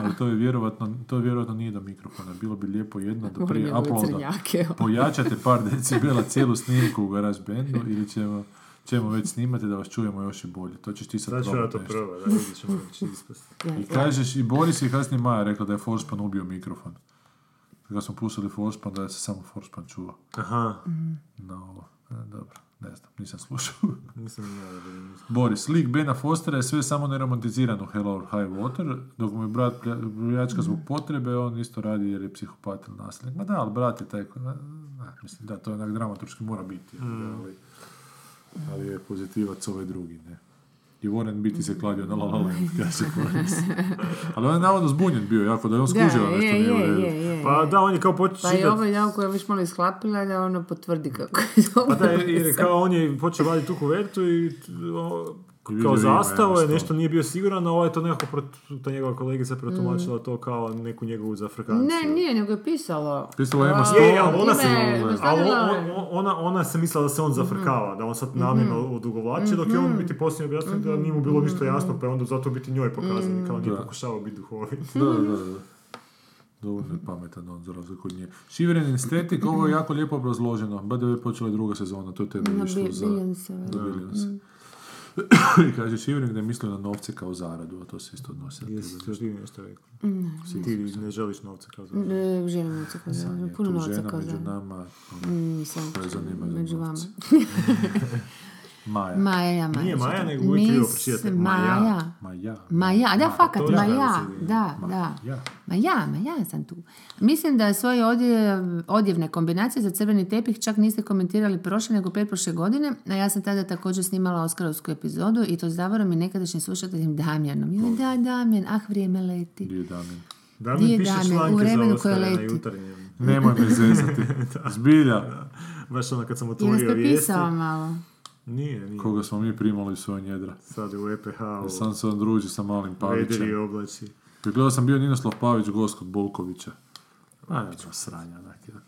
Ali to je vjerovatno, to vjerovatno nije do mikrofona. Bilo bi lijepo jedno da prije uploada pojačate par decibela cijelu snimku u Garage Bandu ili ćemo, ćemo već snimati da vas čujemo još i bolje. To ćeš ti sad Sad ću ja to prvo, da vidjet ćemo kako će ispasti. I kažeš, i Boris i kasnije Maja rekla da je Forspan ubio mikrofon. Kad smo pustili Forspan, da je se samo Forspan čuo. Aha, Na ovo. E, dobro, ne znam, nisam slušao. nisam ja. Boris, lik Bena Fostera je sve samo neromantiziran u Hello or High Water, dok mu je brat plja- pljačka zbog potrebe, on isto radi jer je psihopat ili nasilnik. Ma da, ali brat je taj, ko- ne, ne, mislim da to je onak dramaturški mora biti, ali, ali je pozitivac ovaj drugi, ne. I Warren biti se kladio na La La Land, ali on je navodno zbunjen bio jako, da je on Da, skužio nešto je, nije je, je, je. Pa da, on je kao počeo Pa i čitati ovo je koja je već malo ishlapila da ono potvrdi kako je dobro. Pa da, jer je kao on je počeo vaditi tu kuvertu i kao ima zastao je, nešto nije bio siguran, a ovaj je to nekako, prot- ta njegova kolegica protumačila to kao neku njegovu zafrkanciju. Ne, nije, nego je pisalo. Pisalo Emma Stone. Je, ali ona se, ali ona, ona se mislila da se on zafrkava, da on sad namjerno odugovlači, dok je on biti poslije objasnio da nije mu bilo ništa jasno, pa je onda zato biti njoj pokazan, kao nije Da. pokušavao biti duhovit. Da, da, da. Dovoljno je pametan on za razliku od nje. Shiverin Estetik, ovo je jako lijepo obrazloženo. Bada je počela druga sezona, to je tebi išlo za... Billions. I kaže Shiverin da je mislio na novce kao zaradu, a to se isto odnosi. na Jesi to ti nešto rekao? Ti ne želiš novce kao za... Ne, želim novca kao Sanja za, je puno tu novca žena kao među nama, ono, Nisam, koje zanimaju među vama. Maja. Maja, Maja. Nije Maja, nego uvijek krivo Mis- pročitate. Maja. Maja. Maja. Maja, da, fakat, Maja, da, Ma- da. ja. Ma ja, ma ja sam tu. Mislim da svoje odjev, odjevne kombinacije za crveni tepih čak niste komentirali prošle nego pretprošle godine, a ja sam tada također snimala Oskarovsku epizodu i to s Davorom i nekadašnjim slušateljem Damjanom. Joj, da, Damjan, ah, vrijeme leti. Gdje je Damjan? Da Di mi je piše Damjan? U članke za vremenu koje Oscare na jutarnjem. Nemoj me zezati. Zbilja. Baš ono kad sam Jel otvorio ste vijesti. pisao malo? Nije, nije. Koga smo mi primali u svoje njedra. Sad je u EPH, Sam se on druži sa malim u Pavićem. oblači. I gledao sam bio Ninoslav Pavić, gost kod Bolkovića. A, sranja, jedan.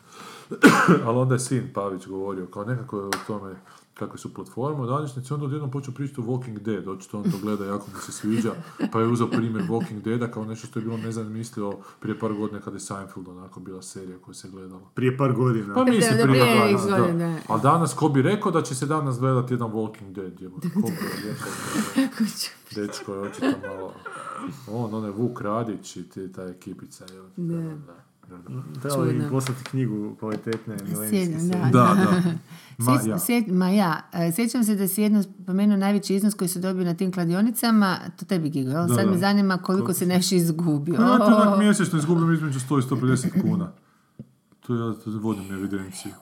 Ali onda je sin Pavić govorio, kao nekako je o tome kakve su platforme u današnjici, onda odjednom počeo pričati o Walking Dead, očito on to gleda, jako mu se sviđa, pa je uzeo primjer Walking Deada kao nešto što je bilo nezamislivo prije par godina kada je Seinfeld onako bila serija koja se gledala. Prije par godina. Pa mislim prije prije par godina, da. da. Ali danas, ko bi rekao da će se danas gledati jedan Walking Dead, jebote, ko bi rekao? Dečko je očito malo... On, onaj Vuk Radić i ti, ta ekipica. Je, da, da, da. Trebalo bi poslati knjigu kvalitetne milenijske serije. da. Da, da. Ma, ja. sjeć- ma ja, e, sjećam se da si jedno spomenuo najveći iznos koji se dobio na tim kladionicama, to tebi gigo, jel? Da, Sad da. me zanima koliko se nešto izgubio. Pa ja ti onak mjesečno izgubim između 100 i 150 kuna. To ja to vodim evidenciju.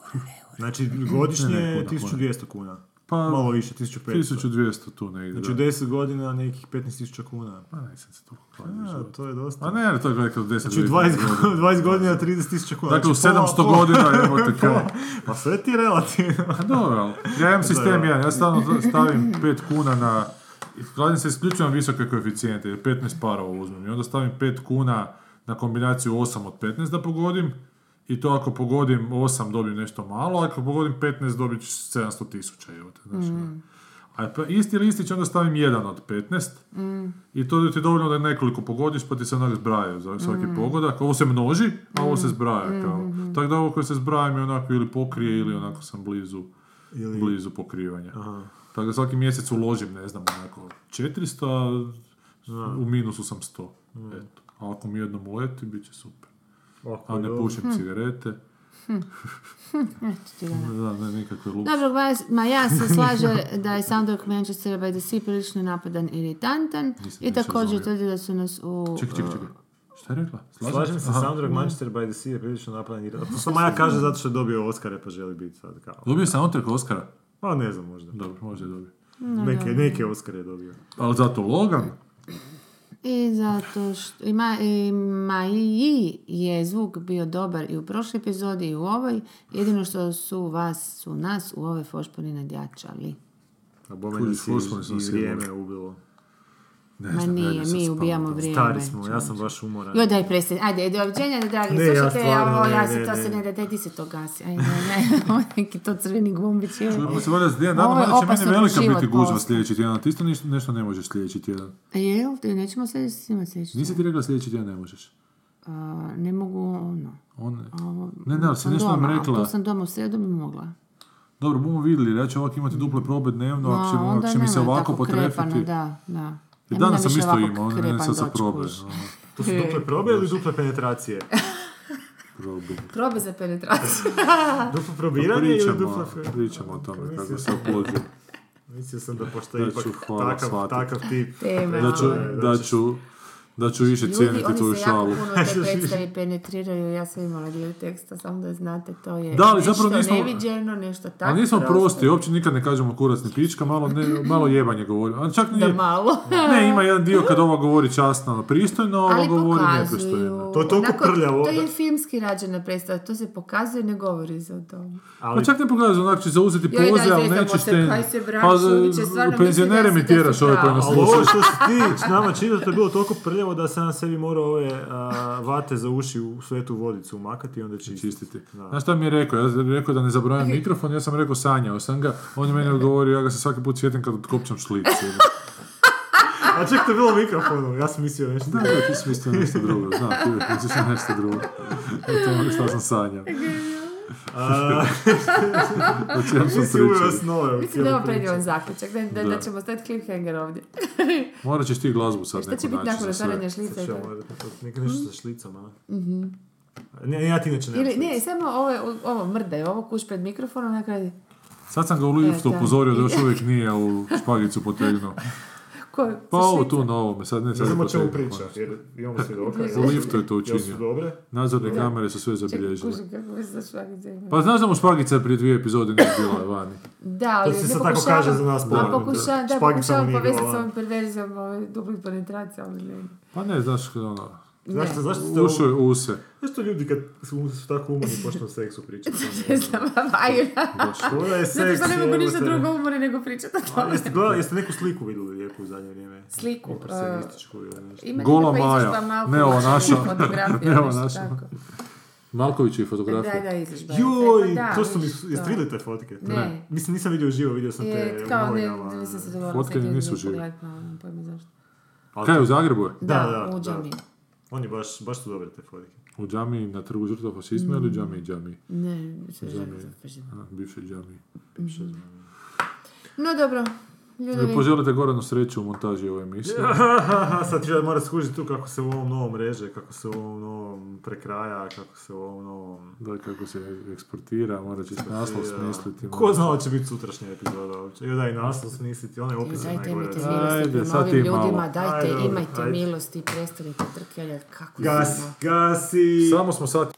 Znači, godišnje Ne, ne, je kuna, 1200 kuna. Pa, Malo više, 1500. 1200 tu negdje. Znači, u da. 10 godina nekih 15.000 kuna. Pa nisam se tu kladio A, život. to je dosta. A ne, ali to je gledaj 10 Znači, 20, go- 20 godina 30.000 kuna. Dakle, u Znači, pola- 700 pola- godina, evo te kaj. Pa sve ti je relativno. A dobro, ali ja imam sistem Da. jedan, ja stalno stavim 5 kuna na, kladim se isključivo na visoke koeficijente, jer 15 parova uzmem i onda stavim 5 kuna na kombinaciju 8 od 15 da pogodim i to ako pogodim 8 dobijem nešto malo, a ako pogodim 15 dobit ću 700 tisuća, znači, ono. A pa isti listić onda stavim 1 od 15 i to ti je dovoljno da nekoliko pogodiš pa ti se onak zbrajaju za svaki pogodak. Ovo se množi, a ovo se zbraja kao. Tako da ovo koje se zbraja mi onako ili pokrije ili onako sam blizu, Ili- blizu pokrivanja. Tako da svaki mjesec uložim, ne znam, onako 400, a u minusu sam 100. Eto. A ako mi jednom uleti, bit će super. Ovako A je ne dobro. pušim cigarete. Da, ne, nikakve. Dobro, ma- ma ja se slaže da je soundtrack Manchester by the Sea prilično napadan i iritantan Nisam i također tvrdi da su nas u... Čekaj, čekaj, čekaj. Šta je rekla? Slažem se, Aha. soundtrack Manchester by the Sea je prilično napadan. jer- To samo ja kaže zato što je dobio Oscare pa želi biti sad kao. Dobio soundtrack Oscara? Pa ne znam možda. Dobro, možda je dobio. Neke, neke Oscare je dobio. Ali zato Logan? I zato što ima, ima i je zvuk bio dobar i u prošloj epizodi i u ovoj. Jedino što su vas, su nas u ove fošponi nadjačali. A bome sam i vrijeme ubilo. Ne Ma nije, mi ubijamo vrijeme. Stari smo, ja sam baš umoran. Joj, daj prestani. Ajde, doviđenja, dragi Ne, ja stvarno, ovo, ja se, to se ne da, daj ti se to gasi. Ajde, ne, ne, je neki to crveni gumbić. joj. Čujemo se valjda s je valjda će meni velika biti gužva sljedeći tjedan. Ti isto nešto ne možeš sljedeći tjedan. Jel, ti nećemo sljedeći snimati sljedeći. Nisi ti rekla sljedeći tjedan ne možeš? A, ne mogu, ono, On... ovo, Ne, ne, ali si nešto nam doma, a rekla. Tu sam doma u sredu bi mogla. Dobro, budemo vidjeli, ja ću ovak imati duple probe dnevno, No, ako će, mi se ovako potrefiti. Da, da. I danas nam sam isto imao, ne, sad sa probe. ono, To su duple probe ili duple penetracije? probe. Probe za penetraciju. Duplo probiranje ili duplo... pričamo o tome kako Mislim- se oplođuje. Mislio sam da postoji Da ipak hvala, takav, shvatit. takav tip. Da ću, da ću, da ću više Ljudi, cijeniti oni tvoju se jako šalu. puno u toj predstavi penetriraju, ja sam imala dio teksta, samo da znate, to je Da, ali nešto zapravo nismo- neviđeno, nešto tako Ali nismo prosto. prosti, uopće nikad ne kažemo kurac ni pička, malo, ne, malo jebanje govori. A čak Da nije, malo. ne, ima jedan dio kad ova govori časno, pristojno, a ova Ali govori nepristojno. To je toliko Onako, prljavo To je da- filmski rađena predstava, to se pokazuje, ne govori se o tome. Pa čak ne pokazuje, onak će zauzeti poze, ali nećeš se, te... se Pa penzionere da mi tjeraš da ove koji nas. Ali ovo slušaju. što si ti s nama čitao, to je bilo toliko prljavo da sam sebi morao ove a, vate za uši u svetu vodicu umakati i onda čistiti. čistiti. Da. Znaš šta mi je rekao? Ja sam rekao da ne zaboravim mikrofon, ja sam rekao sanjao sam ga, on je meni odgovorio, ja ga se svaki put sjetim kad otkopčam šlic. A ček, to je bilo mikrofonu, ja sam mislio nešto. Da, da, ti si mislio nešto drugo, znam, ti uvijek misliš na nešto drugo. O tome šta sam sanjao. A, O čem sam pričao. Mislim da je ovo zaključak, da, da, da Da. ćemo staviti cliffhanger ovdje. Morat ćeš ti glazbu sad Šta će biti naći nakon za sve. otvaranja šlica? i Šta to? mora- Neka nešto sa šlicama, a? Ne, ja ti inače nemam Ili, ne, šlica. samo ovo, ovo mrdaj, ovo kuš pred mikrofonom, na kraju... Sad sam ga u liftu E, upozorio da još uvijek nije u špagicu potegnuo. Ko, Pa ovo tu na ovome, sad ne Ne sad znam je o čemu priča, jer imamo svjedoka. U liftu je to učinio. dobre? Nadzorne kamere su sve zabilježile. Pa znaš da mu špagica prije dvije epizode nije bila vani. Da, ali To se ne sad tako kaže za nas, Da, polovno, pokušavam, da, pokušavam povezati s ovim perverzijom penetracija, ali ne. Pa ne, znaš, ono, Zašto, zašto ste je ovo... u se. Zašto ljudi kad su, su tako umorni počnu o seksu pričati? Ne znam. Ovo je Zato seks, što ne mogu ništa drugo umori nego pričati o A, tome. jeste, gledali, jeste neku sliku vidjeli lijepu u zadnje vrijeme? Sliku, Impresionističku ili nešto. Ima Gola Maja. Ne ova naša. fotografija, Ne ova nešto naša. tako. Malkovićevi Da, fotografije. da, izložba. Joj, Pa da, to su mi, jeste to. vidjeli te fotke? Ne. Mislim, nisam vidio uživo, vidio sam te Je, u kao ne, novinama. nisam se dogovorila. Fotke nisu žive. pojma zašto. Ali Kaj, u Zagrebu je? Da, Da, da, Oni baš, baš su dobre te fotke. U džami na trgu žrtva fašizma ili džami i džami? Ne. No dobro, ljudi, Poželite Goranu sreću u montaži ove emisije. Sad ću ja morat skužiti tu kako se u ovom novom reže, kako se u ovom novom prekraja, kako se u ovom novom... Da, kako se eksportira, morat će naslov smisliti. Ko zna da će biti sutrašnja epizoda uopće. Jo, daj naslov smisliti, onaj opis je dajte najgore. imajte milosti Ajde, prema sad ovim ljudima, dajte Ajde, imajte ajde. milosti i prestanite trkeljati kako Gasi, se- gasi! Samo smo sad